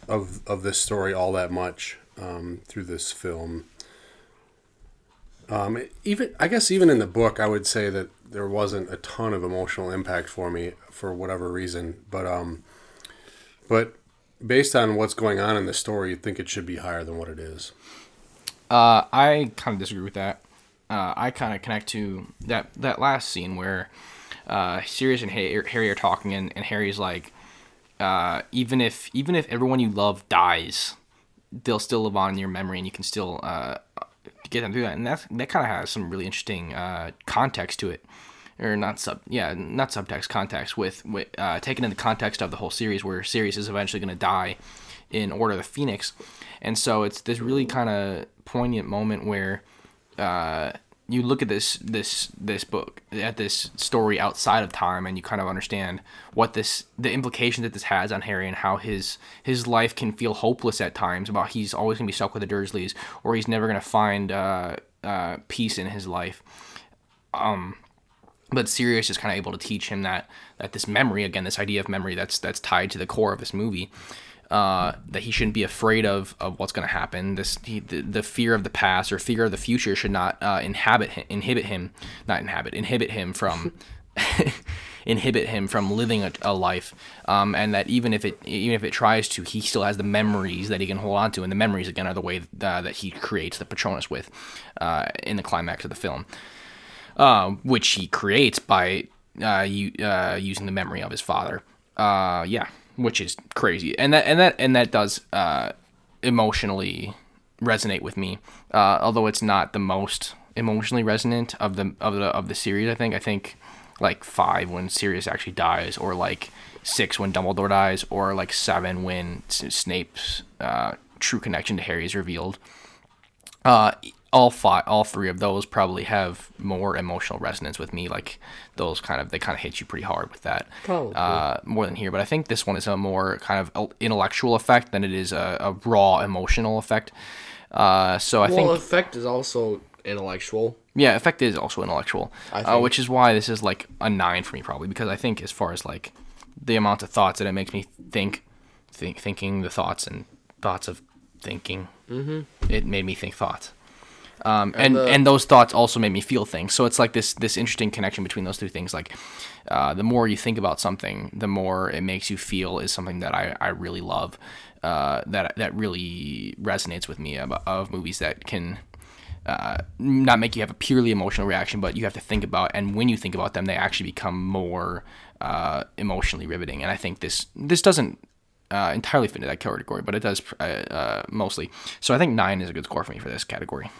of of this story all that much um, through this film. Um, even I guess even in the book, I would say that there wasn't a ton of emotional impact for me for whatever reason. But um, but based on what's going on in the story, you'd think it should be higher than what it is. Uh, I kind of disagree with that. Uh, I kind of connect to that that last scene where uh, Sirius and Ha- Harry are talking, and, and Harry's like, uh, even if even if everyone you love dies, they'll still live on in your memory, and you can still uh, get them through that. And that's that kind of has some really interesting uh, context to it, or not sub yeah not subtext context with with uh, taken in the context of the whole series, where Sirius is eventually going to die in Order of the Phoenix, and so it's this really kind of poignant moment where uh, you look at this this this book at this story outside of time and you kind of understand what this the implication that this has on Harry and how his his life can feel hopeless at times about he's always gonna be stuck with the Dursleys or he's never gonna find uh, uh, peace in his life. But Sirius is kind of able to teach him that that this memory again this idea of memory that's that's tied to the core of this movie uh, that he shouldn't be afraid of of what's going to happen this he, the, the fear of the past or fear of the future should not uh, inhabit inhibit him not inhabit inhibit him from inhibit him from living a, a life um, and that even if it even if it tries to he still has the memories that he can hold on to and the memories again are the way uh, that he creates the Patronus with uh, in the climax of the film uh, which he creates by uh, uh, using the memory of his father. Yeah, which is crazy, and that and that and that does uh, emotionally resonate with me. Uh, although it's not the most emotionally resonant of the of the of the series. I think I think like five when Sirius actually dies, or like six when Dumbledore dies, or like seven when Snape's uh, true connection to Harry is revealed uh all five all three of those probably have more emotional resonance with me like those kind of they kind of hit you pretty hard with that Probably. uh more than here but i think this one is a more kind of intellectual effect than it is a, a raw emotional effect uh so i Well, think effect is also intellectual. Yeah, effect is also intellectual, I uh, which is why this is like a nine for me probably because I think as far as like the amount of thoughts that it makes me think, think thinking the thoughts and thoughts of thinking, mm-hmm. it made me think thoughts. Um, and the- and those thoughts also made me feel things. So it's like this this interesting connection between those two things. Like uh, the more you think about something, the more it makes you feel is something that I, I really love. Uh, that that really resonates with me of, of movies that can uh, not make you have a purely emotional reaction, but you have to think about, and when you think about them, they actually become more uh, emotionally riveting. And I think this this doesn't uh, entirely fit into that category, but it does uh, uh, mostly. So I think nine is a good score for me for this category.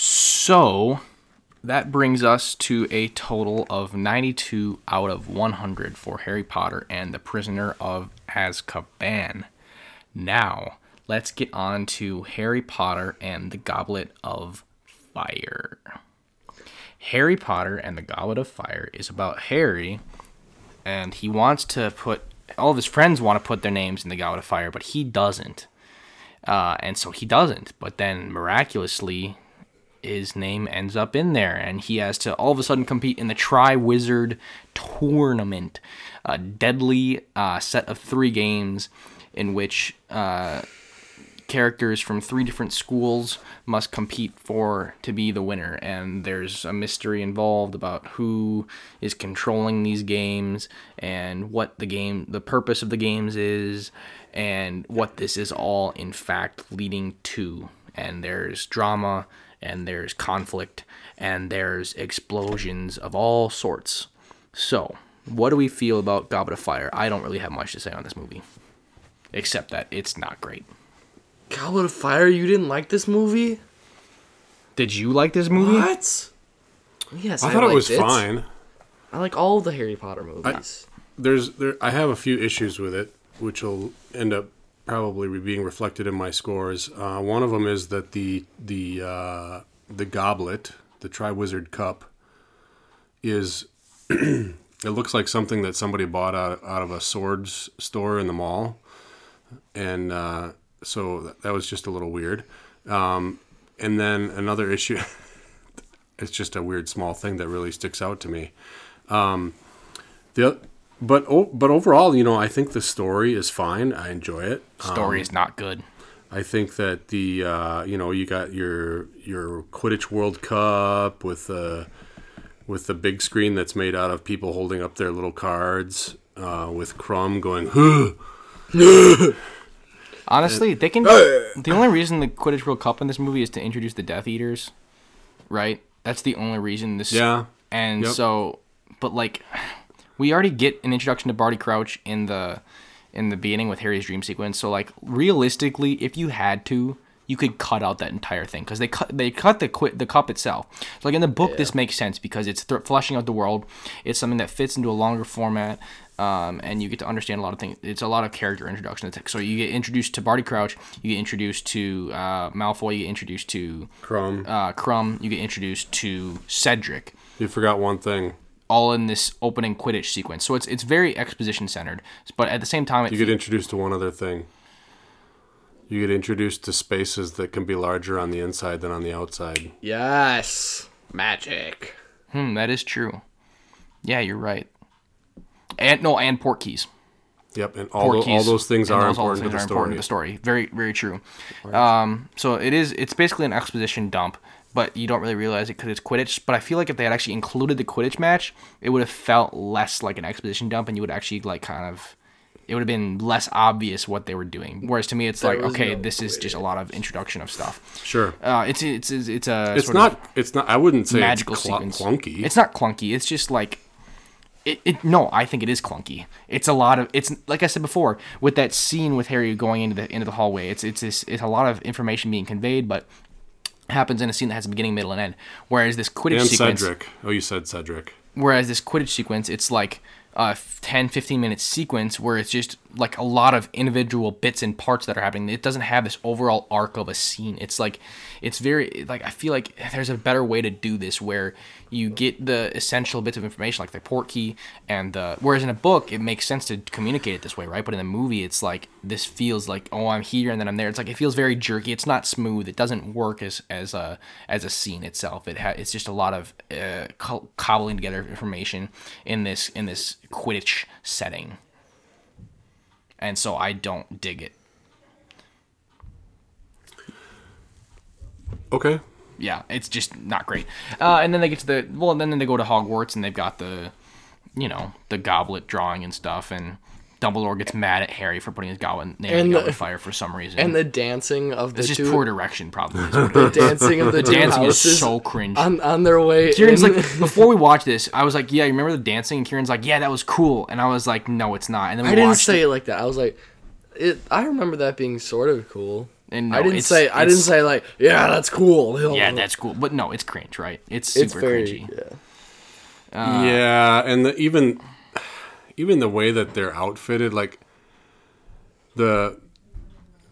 So that brings us to a total of 92 out of 100 for Harry Potter and the Prisoner of Azkaban. Now, let's get on to Harry Potter and the Goblet of Fire. Harry Potter and the Goblet of Fire is about Harry, and he wants to put all of his friends want to put their names in the Goblet of Fire, but he doesn't. Uh, and so he doesn't. But then miraculously, his name ends up in there, and he has to all of a sudden compete in the Triwizard Tournament, a deadly uh, set of three games in which uh, characters from three different schools must compete for to be the winner and there's a mystery involved about who is controlling these games and what the game the purpose of the games is and what this is all in fact leading to. And there's drama and there's conflict and there's explosions of all sorts so what do we feel about goblet of fire i don't really have much to say on this movie except that it's not great Goblet of Fire. You didn't like this movie? Did you like this movie? What? Yes, I thought it was liked fine. I like all the Harry Potter movies. There's there I have a few issues with it, which will end up probably being reflected in my scores. Uh, one of them is that the the uh, the goblet, the Triwizard Cup, is it looks like something that somebody bought out, out of a swords store in the mall, and uh, so that, was just a little weird. Um, and then another issue, it's just a weird small thing that really sticks out to me. Um, the but oh, but overall, you know, I think the story is fine. I enjoy it. Story is not good. I think that the uh, you know you got your your Quidditch World Cup with the with the big screen that's made out of people holding up their little cards uh, with Krum going. Huh. Honestly, they can. the only reason the Quidditch World Cup in this movie is to introduce the Death Eaters, right? That's the only reason this. Yeah. And Yep. so, but like, we already get an introduction to Barty Crouch in the in the beginning with Harry's dream sequence. So like, realistically, if you had to, you could cut out that entire thing because they cut they cut the quit the cup itself. So like in the book, this makes sense because it's th- fleshing out the world. It's something that fits into a longer format. Um, and you get to understand a lot of things. It's a lot of character introduction. So you get introduced to Barty Crouch, you get introduced to uh, Malfoy, you get introduced to Krum. uh, Krum, you get introduced to Cedric, You forgot one thing. All in this opening Quidditch sequence. So it's it's very exposition centered, but at the same time, it You get introduced to one other thing. You get introduced to spaces that can be larger on the inside than on the outside. yes, magic. hmm, that is true. Yeah, you're right. And no, and portkeys. Yep, and all, Port tho- all those things are those all important to things the are important to story. the story. Very, very true. Um, so it is. It's basically an exposition dump, but you don't really realize it because it's Quidditch. But I feel like if they had actually included the Quidditch match, it would have felt less like an exposition dump, and you would actually like kind of. It would have been less obvious what they were doing. Whereas to me, it's like, okay, no this is just a lot of introduction of stuff. Sure. Uh, it's it's it's, it's a It's sort of- not. It's not. I wouldn't say magical it's cl- sequence. clunky. It's not clunky. It's just like it, it. No, I think it is clunky. It's a lot of. It's like I said before with that scene with Harry going into the into the hallway. It's it's this, it's a lot of information being conveyed, but happens in a scene that has a beginning, middle, and end. Whereas this Quidditch and sequence, Cedric. Oh, you said Cedric. whereas this Quidditch sequence, it's like a 10, 15 minute sequence where it's just like a lot of individual bits and parts that are happening. It doesn't have this overall arc of a scene. It's like it's very like I feel like there's a better way to do this where you get the essential bits of information like the portkey and the whereas in a book it makes sense to communicate it this way, right? But in the movie it's like this feels like oh I'm here and then I'm there. It's like it feels very jerky. It's not smooth. It doesn't work as as a as a scene itself. It ha- it's just a lot of uh, co- cobbling together information in this in this Quidditch setting and so I don't dig it. Okay. Yeah, it's just not great. Uh, and then they get to the well, and then they go to Hogwarts and they've got the, you know, the goblet drawing and stuff, and Dumbledore gets mad at Harry for putting his goblet nail in the the- fire for some reason. And the dancing of the it's just two, poor direction, probably. the dancing of the, the dancing is so cringe. on on their way. Kieran's in. like, before we watched this, I was like, yeah, you remember the dancing? And Kieran's like, yeah, that was cool. And I was like, no, it's not. And then we watched. I didn't say it, it like that. I was like, it. I remember that being sort of cool. And I didn't say. I didn't say like, yeah, that's cool. Yeah, that's cool. But no, it's cringe, right? It's super it's very. cringy. Yeah. Uh, yeah, and the, even even the way that they're outfitted, like the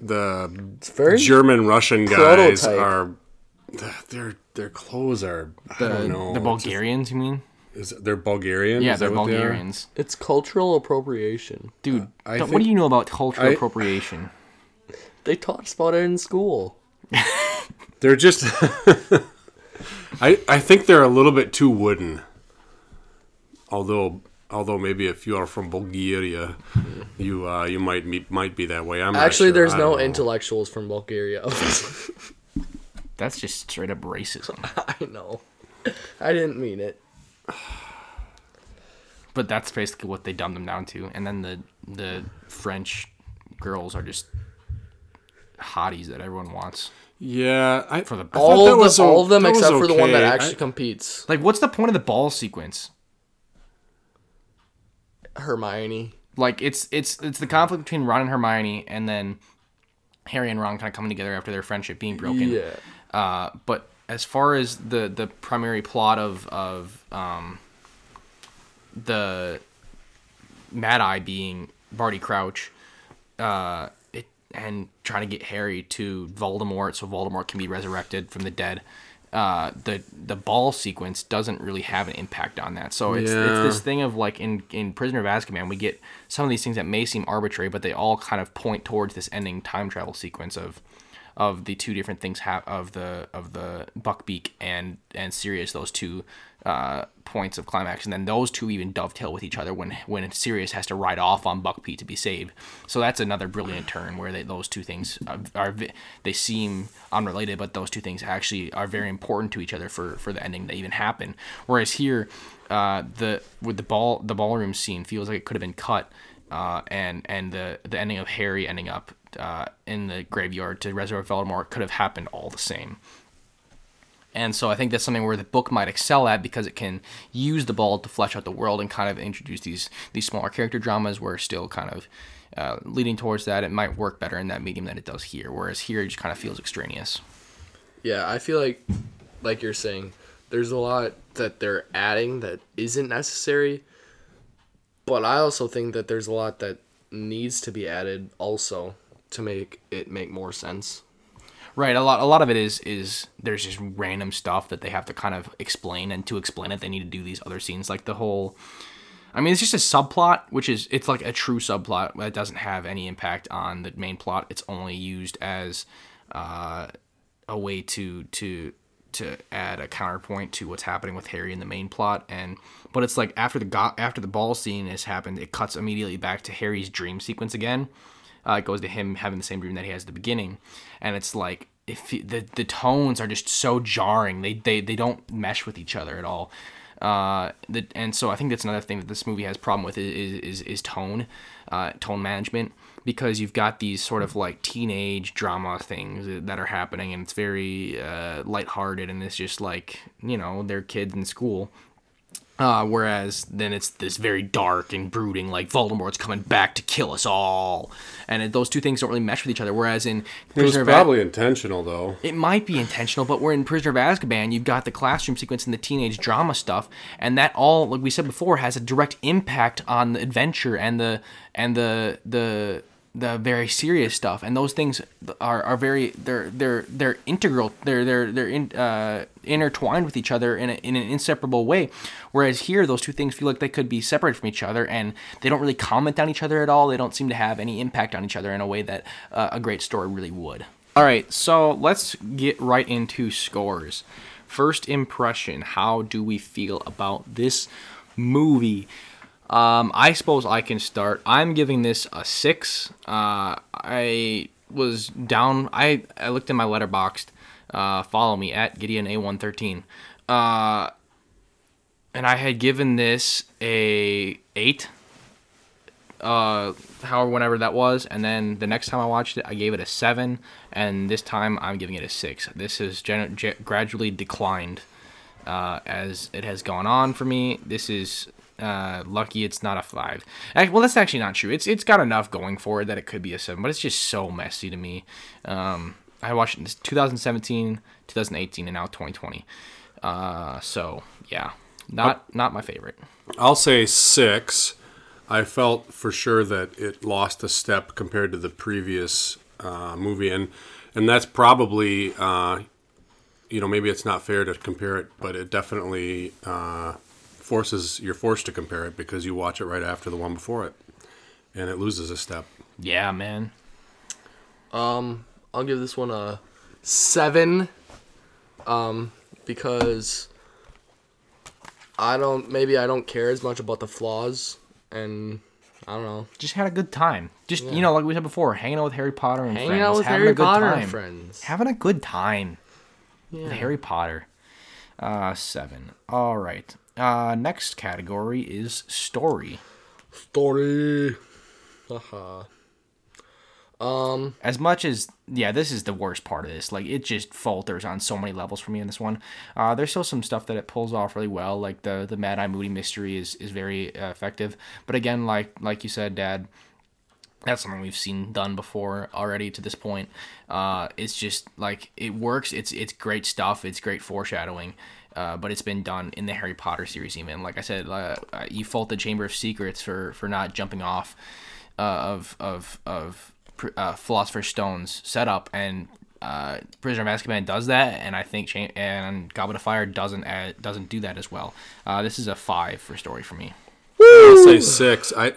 the very. German Russian guys Prototype. are their their clothes are I The, don't know the it's Bulgarians, you mean? is they're Bulgarian. Yeah, they're what they? Bulgarians. It's cultural appropriation. Dude, I don't- what do you know about cultural I- appropriation? They taught us about it in school. They're just. I I think they're a little bit too wooden. Although although maybe if you are from Bulgaria, you uh, you might be, might be that way. I'm Actually, sure. there's no know. intellectuals from Bulgaria. That's just straight up racism. I know. I didn't mean it. but that's basically what they dumbed them down to. And then the the French girls are just hotties that everyone wants. Yeah, I, For the- I thought All of, was all of them that was except for the one that actually I- competes. Like, what's the point of the ball sequence? Hermione. Like, it's it's it's the conflict between Ron and Hermione, and then Harry and Ron kind of coming together after their friendship being broken. Yeah. Uh, but as far as the the primary plot of of um, the Mad Eye being Barty Crouch, uh, it and trying to get Harry to Voldemort so Voldemort can be resurrected from the dead. Uh, the the ball sequence doesn't really have an impact on that. So it's, Yeah. it's this thing of like in in Prisoner of Azkaban, we get some of these things that may seem arbitrary, but they all kind of point towards this ending time travel sequence of of the two different things ha- of the of the Buckbeak and and Sirius, those two uh, points of climax, and then those two even dovetail with each other when when Sirius has to ride off on Buckbeak to be saved. So that's another brilliant turn where they, those two things are, are they seem unrelated, but those two things actually are very important to each other for for the ending to even happen. Whereas here, uh, the with the ball the ballroom scene feels like it could have been cut uh, and and the the ending of Harry ending up uh, in the graveyard to Reservoir Voldemort could have happened all the same. And so I think that's something where the book might excel at because it can use the ball to flesh out the world and kind of introduce these these smaller character dramas where still kind of uh, leading towards that. It might work better in that medium than it does here. Whereas here it just kind of feels extraneous. Yeah, I feel like, like you're saying, there's a lot that they're adding that isn't necessary. But I also think that there's a lot that needs to be added also to make it make more sense. Right, a lot a lot of it is is there's just random stuff that they have to kind of explain and to explain it they need to do these other scenes like the whole I mean it's just a subplot which is it's like a true subplot that doesn't have any impact on the main plot. It's only used as uh, a way to to to add a counterpoint to what's happening with Harry in the main plot and but it's like after the go- after the ball scene has happened it cuts immediately back to Harry's dream sequence again uh, it goes to him having the same dream that he has at the beginning, and it's like if he- the the tones are just so jarring, they they, they don't mesh with each other at all. Uh, the, and so I think that's another thing that this movie has problem with is is, is tone, uh, tone management. Because you've got these sort of like teenage drama things that are happening and it's very uh, lighthearted and it's just like you know they're kids in school Uh, whereas then it's this very dark and brooding, like Voldemort's coming back to kill us all, and it, those two things don't really mesh with each other. Whereas in It was Prisoner of probably intentional, though. it might be intentional, but we're in Prisoner of Azkaban. You've got the classroom sequence and the teenage drama stuff, and that all, like we said before, has a direct impact on the adventure and the and the the the very serious stuff. And those things are, are very they're they're they're integral. They're they're they're in, uh, intertwined with each other in a, in an inseparable way. Whereas here, those two things feel like they could be separated from each other, and they don't really comment on each other at all. They don't seem to have any impact on each other in a way that uh, a great story really would. All right, so let's get right into scores. First impression, how do we feel about this movie? Um, I suppose I can start. I'm giving this a six. Uh, I was down. I, I looked in my Letterboxd. Uh, follow me at Gideon A113. Uh, and I had given this a eight. Uh, however, whenever that was, and then the next time I watched it, I gave it a seven, and this time I'm giving it a six. This has gen- ge- gradually declined uh, as it has gone on for me. This is uh, lucky it's not a five. Well, that's actually not true. It's it's got enough going for it that it could be a seven, but it's just so messy to me. Um, I watched it in 2017, 2018, and now 2020. Uh, so yeah, not not my favorite. I'll say six. I felt for sure that it lost a step compared to the previous uh, movie, and and that's probably uh, you know maybe it's not fair to compare it, but it definitely uh, forces you're forced to compare it because you watch it right after the one before it, and it loses a step. Yeah, man. Um, I'll give this one a seven. Um, because I don't maybe I don't care as much about the flaws, and I don't know. Just had a good time. Just you know, like we said before, hanging out with Harry Potter and Hanging friends, out with having Harry a good Potter time. and friends. having a good time. Yeah. with Harry Potter. Uh, seven. All right. Uh, next category is story. Story. Haha. Um, As much as yeah, this is the worst part of this. Like it just falters on so many levels for me in this one. Uh, there's still some stuff that it pulls off really well. Like the the Mad Eye Moody mystery is is very uh, effective. But again, like like you said, Dad, that's something we've seen done before already to this point. Uh, it's just like it works. It's it's great stuff. It's great foreshadowing. Uh, but it's been done in the Harry Potter series. Even like I said, uh, uh, you fault the Chamber of Secrets for for not jumping off uh, of of of uh, Philosopher's Stone's setup, and uh, Prisoner of Azkaban does that, and I think Cha- and Goblet of Fire doesn't uh, doesn't do that as well. Uh, this is a five for story for me. I'll say six. I,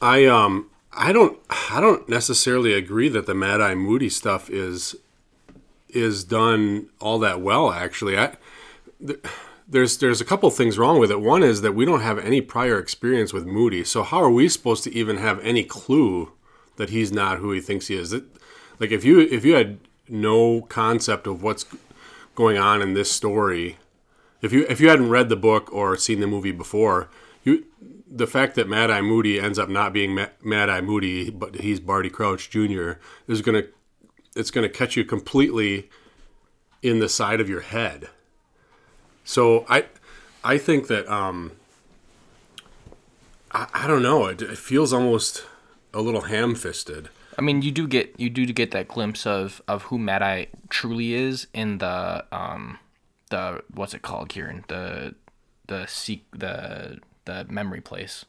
I um, I don't, I don't necessarily agree that the Mad Eye Moody stuff is, is done all that well. Actually, I, th- there's there's a couple things wrong with it. One is that we don't have any prior experience with Moody, so how are we supposed to even have any clue that he's not who he thinks he is? Like if you if you had no concept of what's going on in this story, if you if you hadn't read the book or seen the movie before, you the fact that Mad Eye Moody ends up not being Mad Eye Moody, but he's Barty Crouch Jr. is gonna it's gonna catch you completely in the side of your head. So I I think that um I, I don't know it, it feels almost a little ham fisted. I mean, you do get you do get that glimpse of of who Mad Eye truly is in the um the what's it called, Kieran? The the seek the the memory place.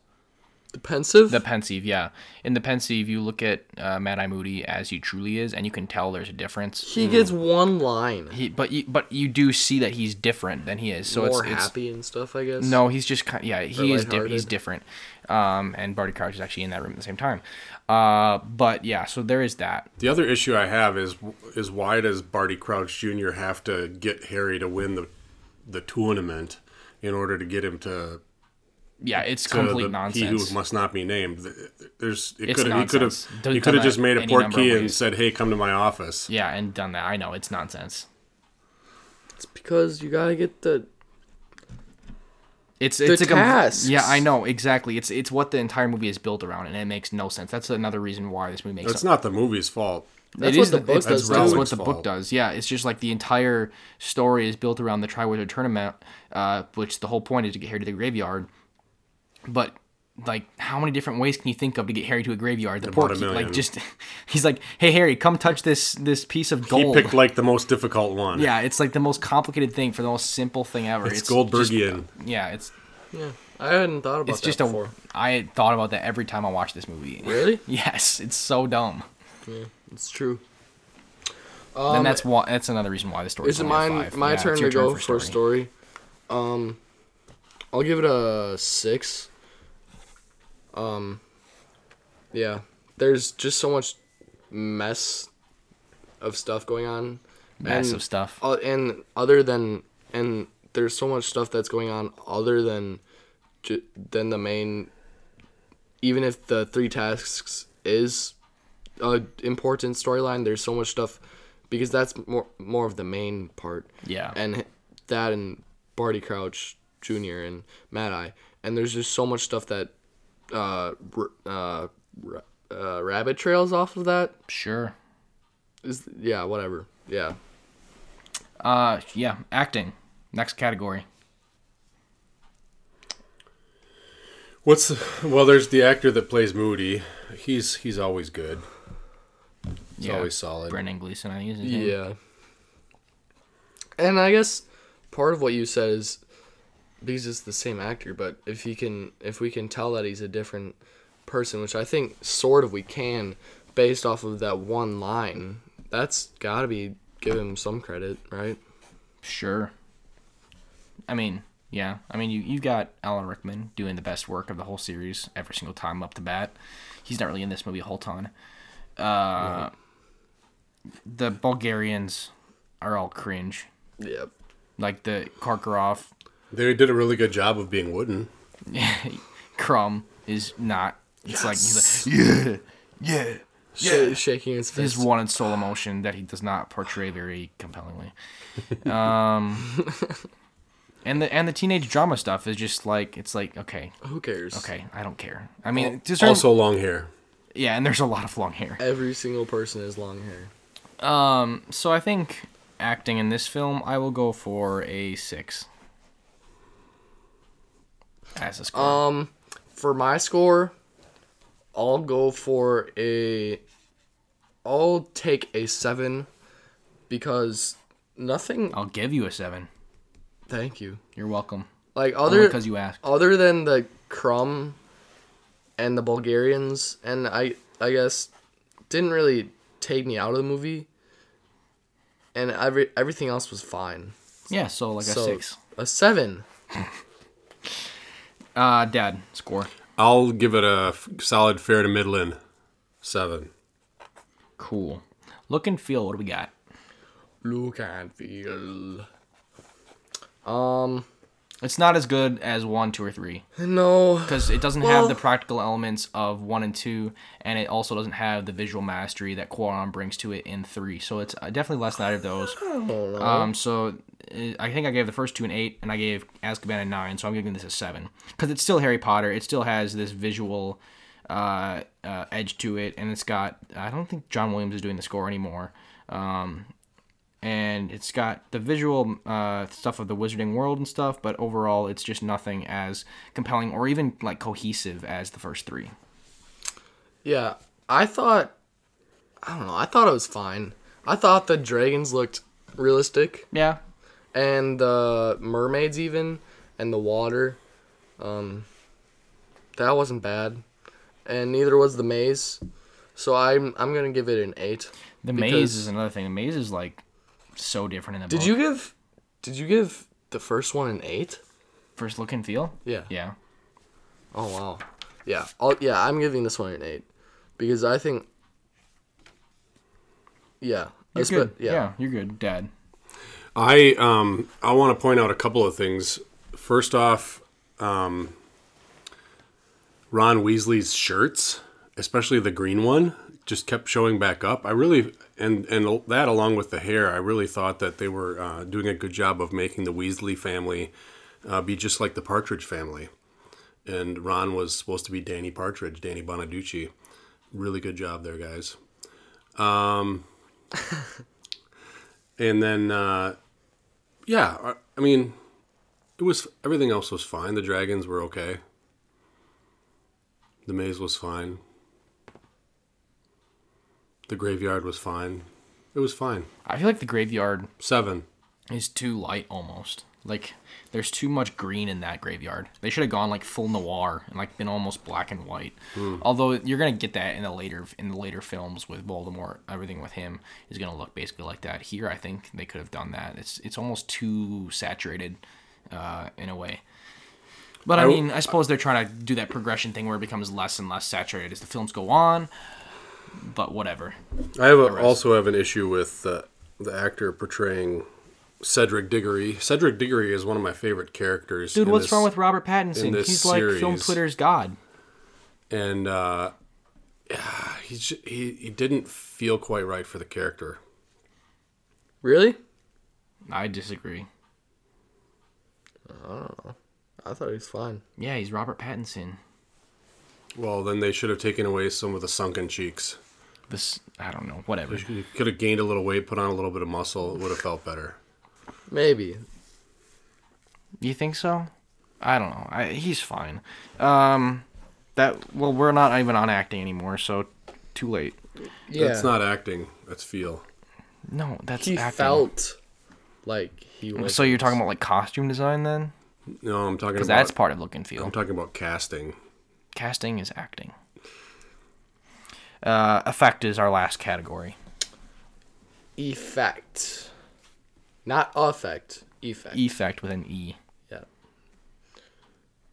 The Pensieve. The Pensieve, yeah. In the Pensieve, you look at uh, Mad Eye Moody as he truly is, and you can tell there's a difference. he gets one line. He, but you, but you do see that he's different than he is. So More it's, it's happy and stuff, I guess. no, he's just kind. Yeah, he is. Di- he's different. Um, and Barty Crouch is actually in that room at the same time. Uh, but yeah, so there is that. The other issue I have is is why does Barty Crouch Jr. have to get Harry to win the the tournament in order to get him to, Yeah, it's to complete the, nonsense. he who must not be named? There's it could have he could have nonsense. He could have just made a any number of portkey and said, "Hey, come to my office." Yeah, and done that. I know it's nonsense. It's because you gotta get the. It's it's a com- tasks. yeah, I know exactly. It's it's what the entire movie is built around, and it makes no sense. That's another reason why this movie makes. It's not the movie's fault. That's It what is the the- book it's- does. That's what the Rowan's book does. Yeah, it's just like the entire story is built around the Triwizard Tournament, uh, which the whole point is to get here to the graveyard. But like, how many different ways can you think of to get Harry to a graveyard? The poor About a kid, like just he's like, "Hey Harry, come touch this this piece of gold." He picked like the most difficult one. yeah, it's like the most complicated thing for the most simple thing ever. It's, just- Goldbergian. yeah, it's Yeah, I hadn't thought about it's that just before. a. I thought about that every time I watch this movie. Really? Yes, it's so dumb. Yeah, it's true. and that's why that's another reason why the story Um, Is it mine? My turn to go for a story. Um, I'll give it a six. Um, yeah, there's just so much mess of stuff going on. Massive and, stuff. Uh, and other than and there's so much stuff that's going on other than ju- than the main. Even if the three tasks is a important storyline, there's so much stuff because that's more more of the main part Yeah. and that and Barty Crouch Jr. and Mad Eye, and there's just so much stuff that uh, r- uh, r- uh, rabbit trails off of that. Sure. Is yeah, whatever. Yeah, Uh, yeah, acting. Next category. What's the, well? There's the actor that plays Moody. He's he's always good. He's yeah, always solid. Brendan Gleeson, I think is his name. yeah. And I guess part of what you said is because it's the same actor, but if he can, if we can tell that he's a different person, which I think sort of we can, based off of that one line, that's got to be give him some credit, right? Sure. I mean, yeah. I mean, you you got Alan Rickman doing the best work of the whole series every single time up to bat. He's not really in this movie a whole ton. Uh, The Bulgarians are all cringe. Yep. Like the Karkaroff, They did a really good job of being wooden. Krum is not. It's like he's like yeah, yeah. Sh- shaking his fist. his one and sole emotion that he does not portray very compellingly. Um, and the and the teenage drama stuff is just like it's like okay, Who cares? okay, I don't care. I mean, to certain- Also long hair. yeah, and there's a lot of long hair. Every single person has long hair. Um, so I think acting in this film, I will go for a six. As a score. Um, for my score, I'll go for a. I'll take a seven, because nothing. I'll give you a seven. Thank you. You're welcome. Like other because you asked. other than the Krum and the Bulgarians, and I I guess didn't really take me out of the movie. And every everything else was fine. Yeah, so like a six. a seven. Uh, Dad, score. I'll give it a f- solid fair to middling seven. Cool. Look and feel. What do we got? Look and feel. Um, It's not as good as one, two, or three no. because it doesn't Well- have the practical elements of one and two, and it also doesn't have the visual mastery that Cuarón brings to it in three. So it's uh, definitely less than either of those. Um, so uh, I think I gave the first two an eight, and I gave Azkaban a nine. So I'm giving this a seven because it's still Harry Potter. It still has this visual uh, uh, edge to it, and it's got. I don't think John Williams is doing the score anymore. Um, and it's got the visual uh, stuff of the wizarding world and stuff, but overall, it's just nothing as compelling or even like cohesive as the first three. Yeah, I thought. I don't know. I thought it was fine. I thought the dragons looked realistic, Yeah, and the mermaids even, and the water. Um, that wasn't bad, and neither was the maze. So I'm I'm gonna give it an eight. the maze is another thing. The maze is like so different in the Did book. you give? Did you give the first one an eight? first look and feel? Yeah. Yeah. Oh wow. Yeah. I'll, yeah. I'm giving this one an eight because I think. Yeah. You're espe- good. Yeah. Yeah. you're good, Dad. I um I want to point out a couple of things. First off, um, Ron Weasley's shirts, especially the green one, just kept showing back up. I really and and that along with the hair, I really thought that they were uh, doing a good job of making the Weasley family uh, be just like the Partridge family. And Ron was supposed to be Danny Partridge, Danny Bonaduce. Really good job there, guys. Um, and then, uh, yeah, I, I mean, it was everything else was fine. The dragons were okay. The maze was fine. The graveyard was fine. It was fine. I feel like the graveyard Seven. is too light almost. Like there's too much green in that graveyard. They should have gone like full noir and like been almost black and white. Although you're gonna get that in the later in the later films with Voldemort, everything with him is gonna look basically like that. Here, I think they could have done that. It's it's almost too saturated uh, in a way. But I mean, I suppose they're trying to do that progression thing where it becomes less and less saturated as the films go on. But whatever. I have a, also have an issue with uh, the actor portraying Cedric Diggory. Cedric Diggory is one of my favorite characters. Dude, in what's this- wrong with Robert Pattinson? in this He's like film. Twitter's god. And uh, he, he he didn't feel quite right for the character. Really? I disagree. I thought he was fine. Yeah, he's Robert Pattinson. Well, then they should have taken away some of the sunken cheeks. This I don't know. Whatever. You could have gained a little weight, put on a little bit of muscle. It would have felt better. Maybe. You think so? I don't know. I, he's fine. Um, that well, we're not even on acting anymore, so too late. Yeah. That's not acting. That's feel. No, that's he acting. felt like he was. So you're talking about like costume design then? No, I'm talking Because about. that's part of look and feel. I'm talking about casting. Casting is acting. Uh, effect is our last category. effect. Not affect. Effect. Effect with an E. yeah.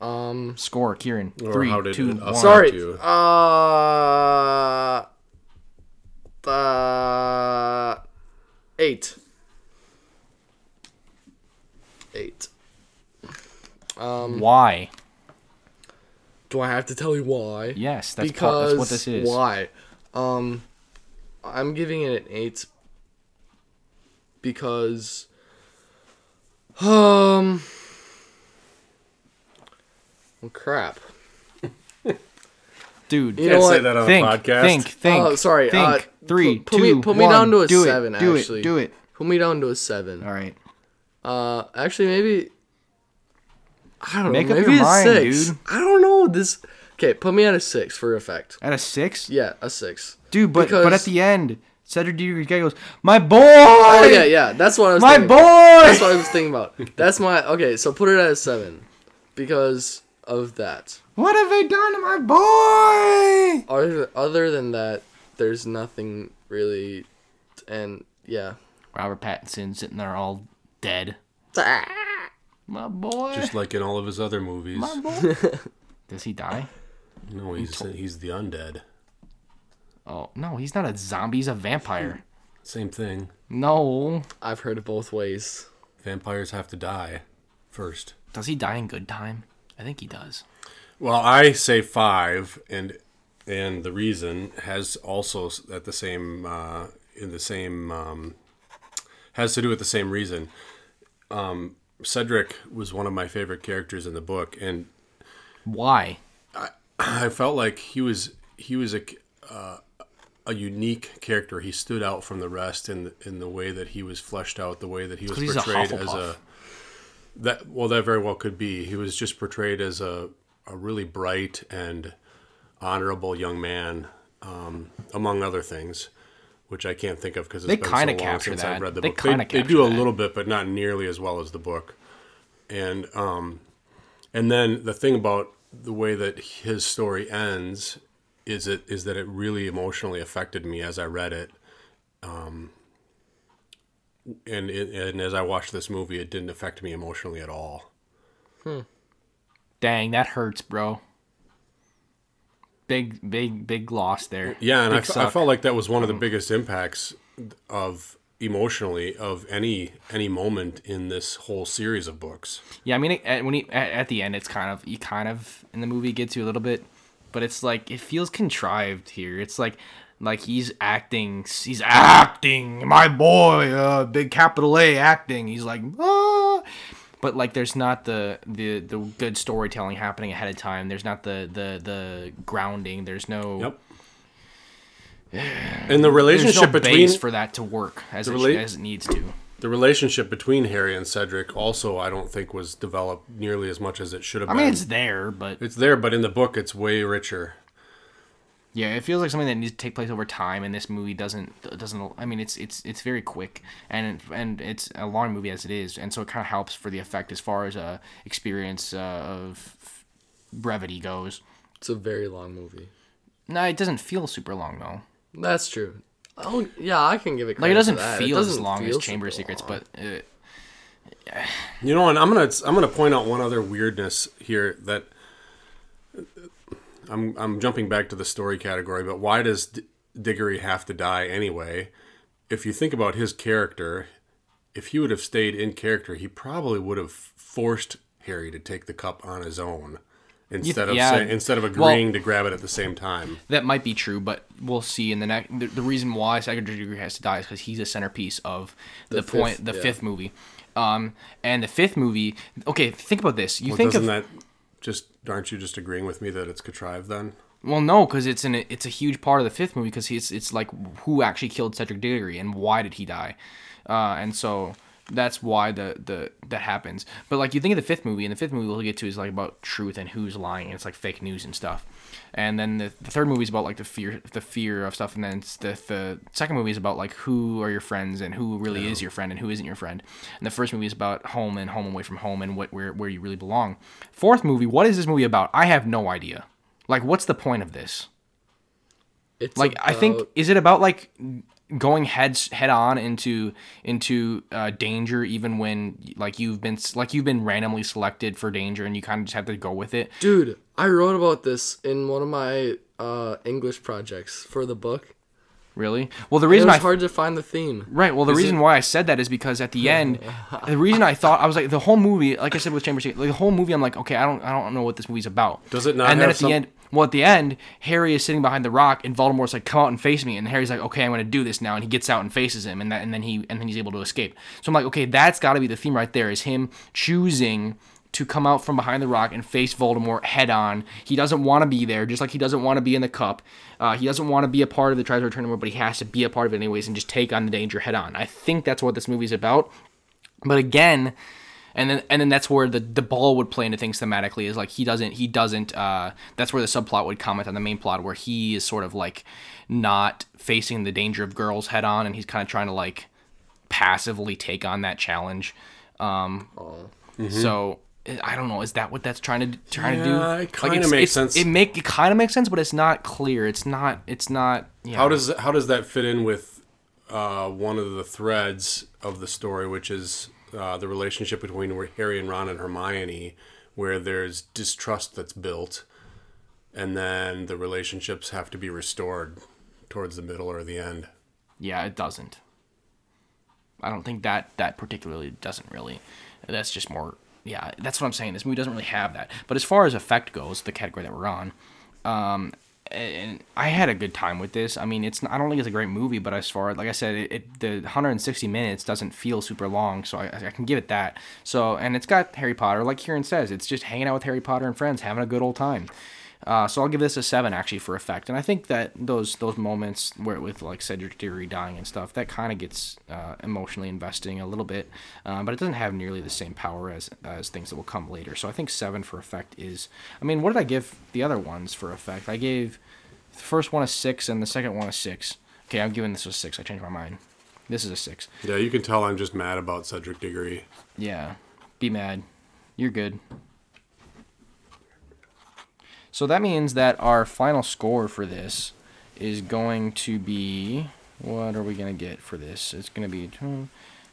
Um. Score, Kieran. Or Three, how did two, it one. Sorry. you? Uh. Uh. Eight. Eight. Why? Do I have to tell you why? Yes, that's, part, because that's what this is. why? Um, I'm giving it an eight because um, well, crap. Dude, You Can't know say that on think, a podcast. think, think. Oh, sorry, Think. uh, Three, put- put me- two, put me down to a do seven, It, do actually. it. Do it. Put me down to a seven. All right. Uh, actually, maybe I don't Make know. up Maybe your a mind, six. dude. I don't know this. Okay, put me at a six for effect. At a six, Yeah, a six. dude. But but at the end, Cedric Diggory goes, "My boy, Oh yeah, yeah. That's what I was. my thinking boy." about. That's what I was thinking about. That's my okay. So put it at a seven, because of that. What have they done to my boy? Other other than that, there's nothing really, and yeah. Robert Pattinson sitting there all dead. Ah. My boy. Just like in all of his other movies. my boy. Does he die? No, he's he's the undead. Oh no, he's not a zombie. He's a vampire. Same thing. No. I've heard it both ways. Vampires have to die first. Does he die in good time? I think he does. Well, I say five, and and the reason has also s- at the same uh, in the same um, has to do with the same reason. Um, Cedric was one of my favorite characters in the book, and Why? I I felt like he was he was a uh, a unique character. He stood out from the rest in the, in the way that he was fleshed out, the way that he was he's a portrayed as a that well that very well could be. He was just portrayed as a a really bright and honorable young man, um, among other things. Which I can't think of because it's They been so long capture since that. I've read the They book. they, they do a that. little bit, but not nearly as well as the book. And um, and then the thing about the way that his story ends is it is that it really emotionally affected me as I read it. Um, and it, and as I watched this movie, it didn't affect me emotionally at all. Dang, that hurts, bro. Big, big, big loss there. Yeah, and I, Big f- I suck. felt like that was one of the biggest impacts of emotionally of any any moment in this whole series of books. Yeah, I mean, at, when he at, at the end, it's kind of you kind of in the movie gets you a little bit, but it's like it feels contrived here. It's like like he's acting, he's acting, my boy, uh, big capital A acting. He's like, ah. but like there's not the the the good storytelling happening ahead of time. There's not the the the grounding. There's no Yep. And the There's relationship no between base for that to work as, it, as it needs to. the relationship between Harry and Cedric also I don't think was developed nearly as much as it should have I been. mean, it's there, but It's there, but in the book it's way richer. yeah, it feels like something that needs to take place over time, and this movie doesn't doesn't. I mean, it's it's it's very quick, and and it's a long movie as it is, and so it kind of helps for the effect as far as uh, experience uh, of brevity goes. It's a very long movie. No, it doesn't feel super long though. That's true. Oh yeah, I can give it. Like it doesn't that. feel as doesn't long as Chamber of Secrets, long. but uh, You know, and I'm gonna I'm gonna point out one other weirdness here that I'm I'm jumping back to the story category, but why does D- Diggory have to die anyway? If you think about his character, if he would have stayed in character, he probably would have forced Harry to take the cup on his own instead of yeah. say, instead of Well- agreeing to grab it at the same time. that might be true. But we'll see in the next. The, the reason why Cedric Diggory has to die is because he's a centerpiece of the, fifth, point, the yeah. fifth movie. Um, and the fifth movie. Okay, think about this. You Well, think doesn't of that just aren't you just agreeing with me that it's contrived then? Well, no, because it's an it's a huge part of the fifth movie because it's it's like who actually killed Cedric Diggory and why did he die, uh, and so that's why the the that happens. But like you think of the fifth movie, and the fifth movie we'll get to is like about truth and who's lying. And it's like fake news and stuff. And then the, the third movie is about like the fear the fear of stuff, and then the the second movie is about like who are your friends and who really is your friend and who isn't your friend. And the first movie is about home and home away from home and what where where you really belong. Fourth movie, what is this movie about? I have no idea. Like, what's the point of this? It's Like, I think is it about like going heads head on into into uh, danger, even when like you've been like you've been randomly selected for danger, and you kind of just have to go with it. dude, I wrote about this in one of my uh, English projects for the book. Really? Well, the It reason was I hard to find the theme. Right. Well, the reason why I said that is because at the end, the reason I thought I was like the whole movie, like I said with Chamber of like the whole movie, I'm like, okay, I don't, I don't know what this movie's about. Does it not And then at some- the end, well, at the end, Harry is sitting behind the rock, and Voldemort's like, come out and face me, and Harry's like, okay, I'm gonna do this now, and he gets out and faces him, and that, and then he, and then he's able to escape. So I'm like, okay, that's got to be the theme right there, is him choosing to come out from behind the rock and face Voldemort head on. He doesn't want to be there, just like he doesn't want to be in the cup. Uh, he doesn't want to be a part of the Triwizard Tournament, but he has to be a part of it anyways and just take on the danger head on. I think that's what this movie's about. But again, and then and then that's where the, the ball would play into things thematically is like he doesn't he doesn't uh that's where the subplot would comment on the main plot where he is sort of like not facing the danger of girls head on and he's kind of trying to like passively take on that challenge. Um so I don't know. Is that what that's trying to trying. Yeah, to do? it kinda makes sense. It make it kind of makes sense, but it's not clear. It's not. It's not. Yeah. How does how does that fit in with uh, one of the threads of the story, which is uh, the relationship between Harry and Ron and Hermione, where there's distrust that's built, and then the relationships have to be restored towards the middle or the end. Yeah, it doesn't. I don't think that that particularly doesn't really. That's just more. Yeah, that's what I'm saying. This movie doesn't really have that. But as far as effect goes, the category that we're on, um, and I had a good time with this. I mean, it's I don't think it's a great movie, but as far like I said, it, it the 160 minutes doesn't feel super long, so I, I can give it that. So and it's got Harry Potter, like Kieran says, it's just hanging out with Harry Potter and friends, having a good old time. Uh, so I'll give this a seven actually for effect, and I think that those those moments where with like Cedric Diggory dying and stuff, that kind of gets uh, emotionally investing a little bit, uh, but it doesn't have nearly the same power as as things that will come later. So I think seven for effect is. I mean, what did I give the other ones for effect? I gave the first one a six and the second one a six. Okay, I'm giving this a six. I changed my mind. This is a six. Yeah, you can tell I'm just mad about Cedric Diggory. Yeah, be mad. You're good. So that means that our final score for this is going to be. What are we going to get for this? It's going to be 12,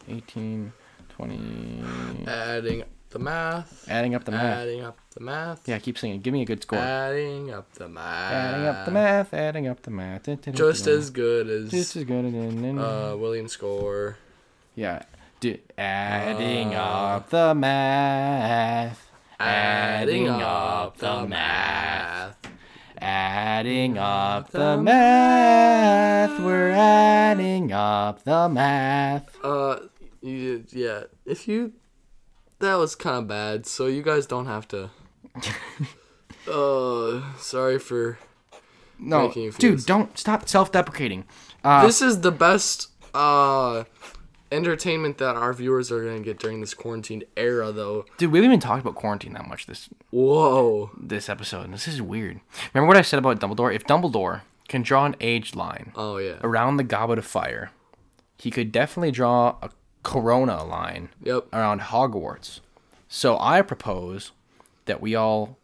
18, 20. Adding up the math. Adding up the math. Adding up the math. Yeah, keep singing. Give me a good score. Adding up the math. Adding up the math. Adding up the math. Just as good as Just as good as. uh, William score. Yeah. Adding up the math. Adding up the math. Adding up the math. We're adding up the math. Uh, yeah. If you, that was kind of bad. So you guys don't have to. uh, sorry for no, making you dude, don't stop self-deprecating. Uh, This is the best uh, entertainment that our viewers are gonna get during this quarantine era, though. dude, we haven't even talked about quarantine that much this Whoa. this episode. This is weird. Remember what I said about Dumbledore? If Dumbledore can draw an age line Oh yeah. around the Goblet of Fire, he could definitely draw a Corona line Yep. around Hogwarts. So I propose that we all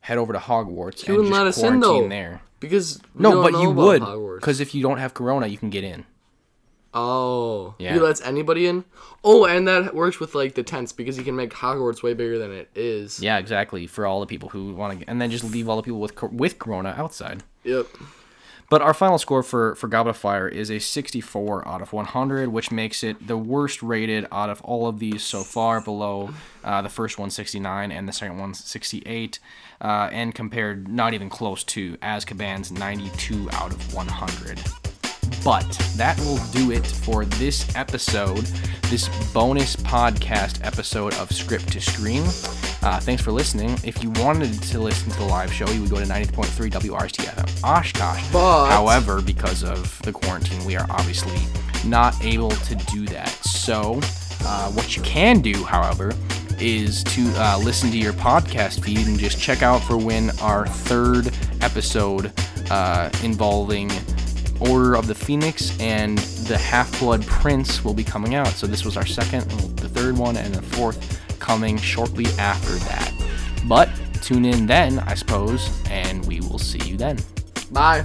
head over to Hogwarts and just let us in, quarantine though. there. Because No, but you would, because if you don't have Corona, you can get in. Oh, Yeah. he lets anybody in. Oh, and that works with like the tents because he can make Hogwarts way bigger than it is. Yeah, exactly. For all the people who want to, and then just leave all the people with with Corona outside. Yep. But our final score for for Goblet of Fire is a 64 out of 100, which makes it the worst rated out of all of these so far. Below uh, the first one 69 and the second one 68, uh, and compared not even close to Azkaban's 92 out of 100. But that will do it for this episode, this bonus podcast episode of Script to Screen. Uh, thanks for listening. If you wanted to listen to the live show, you would go to 90.3 WRST FM Oshkosh. But- However, because of the quarantine, we are obviously not able to do that. So, uh, what you can do, however, is to uh, listen to your podcast feed and just check out for when our third episode uh, involving Order of the Phoenix and the Half Blood Prince will be coming out. So this was our second, the third one, and the fourth coming shortly after that. But tune in then, I suppose, and we will see you then. Bye.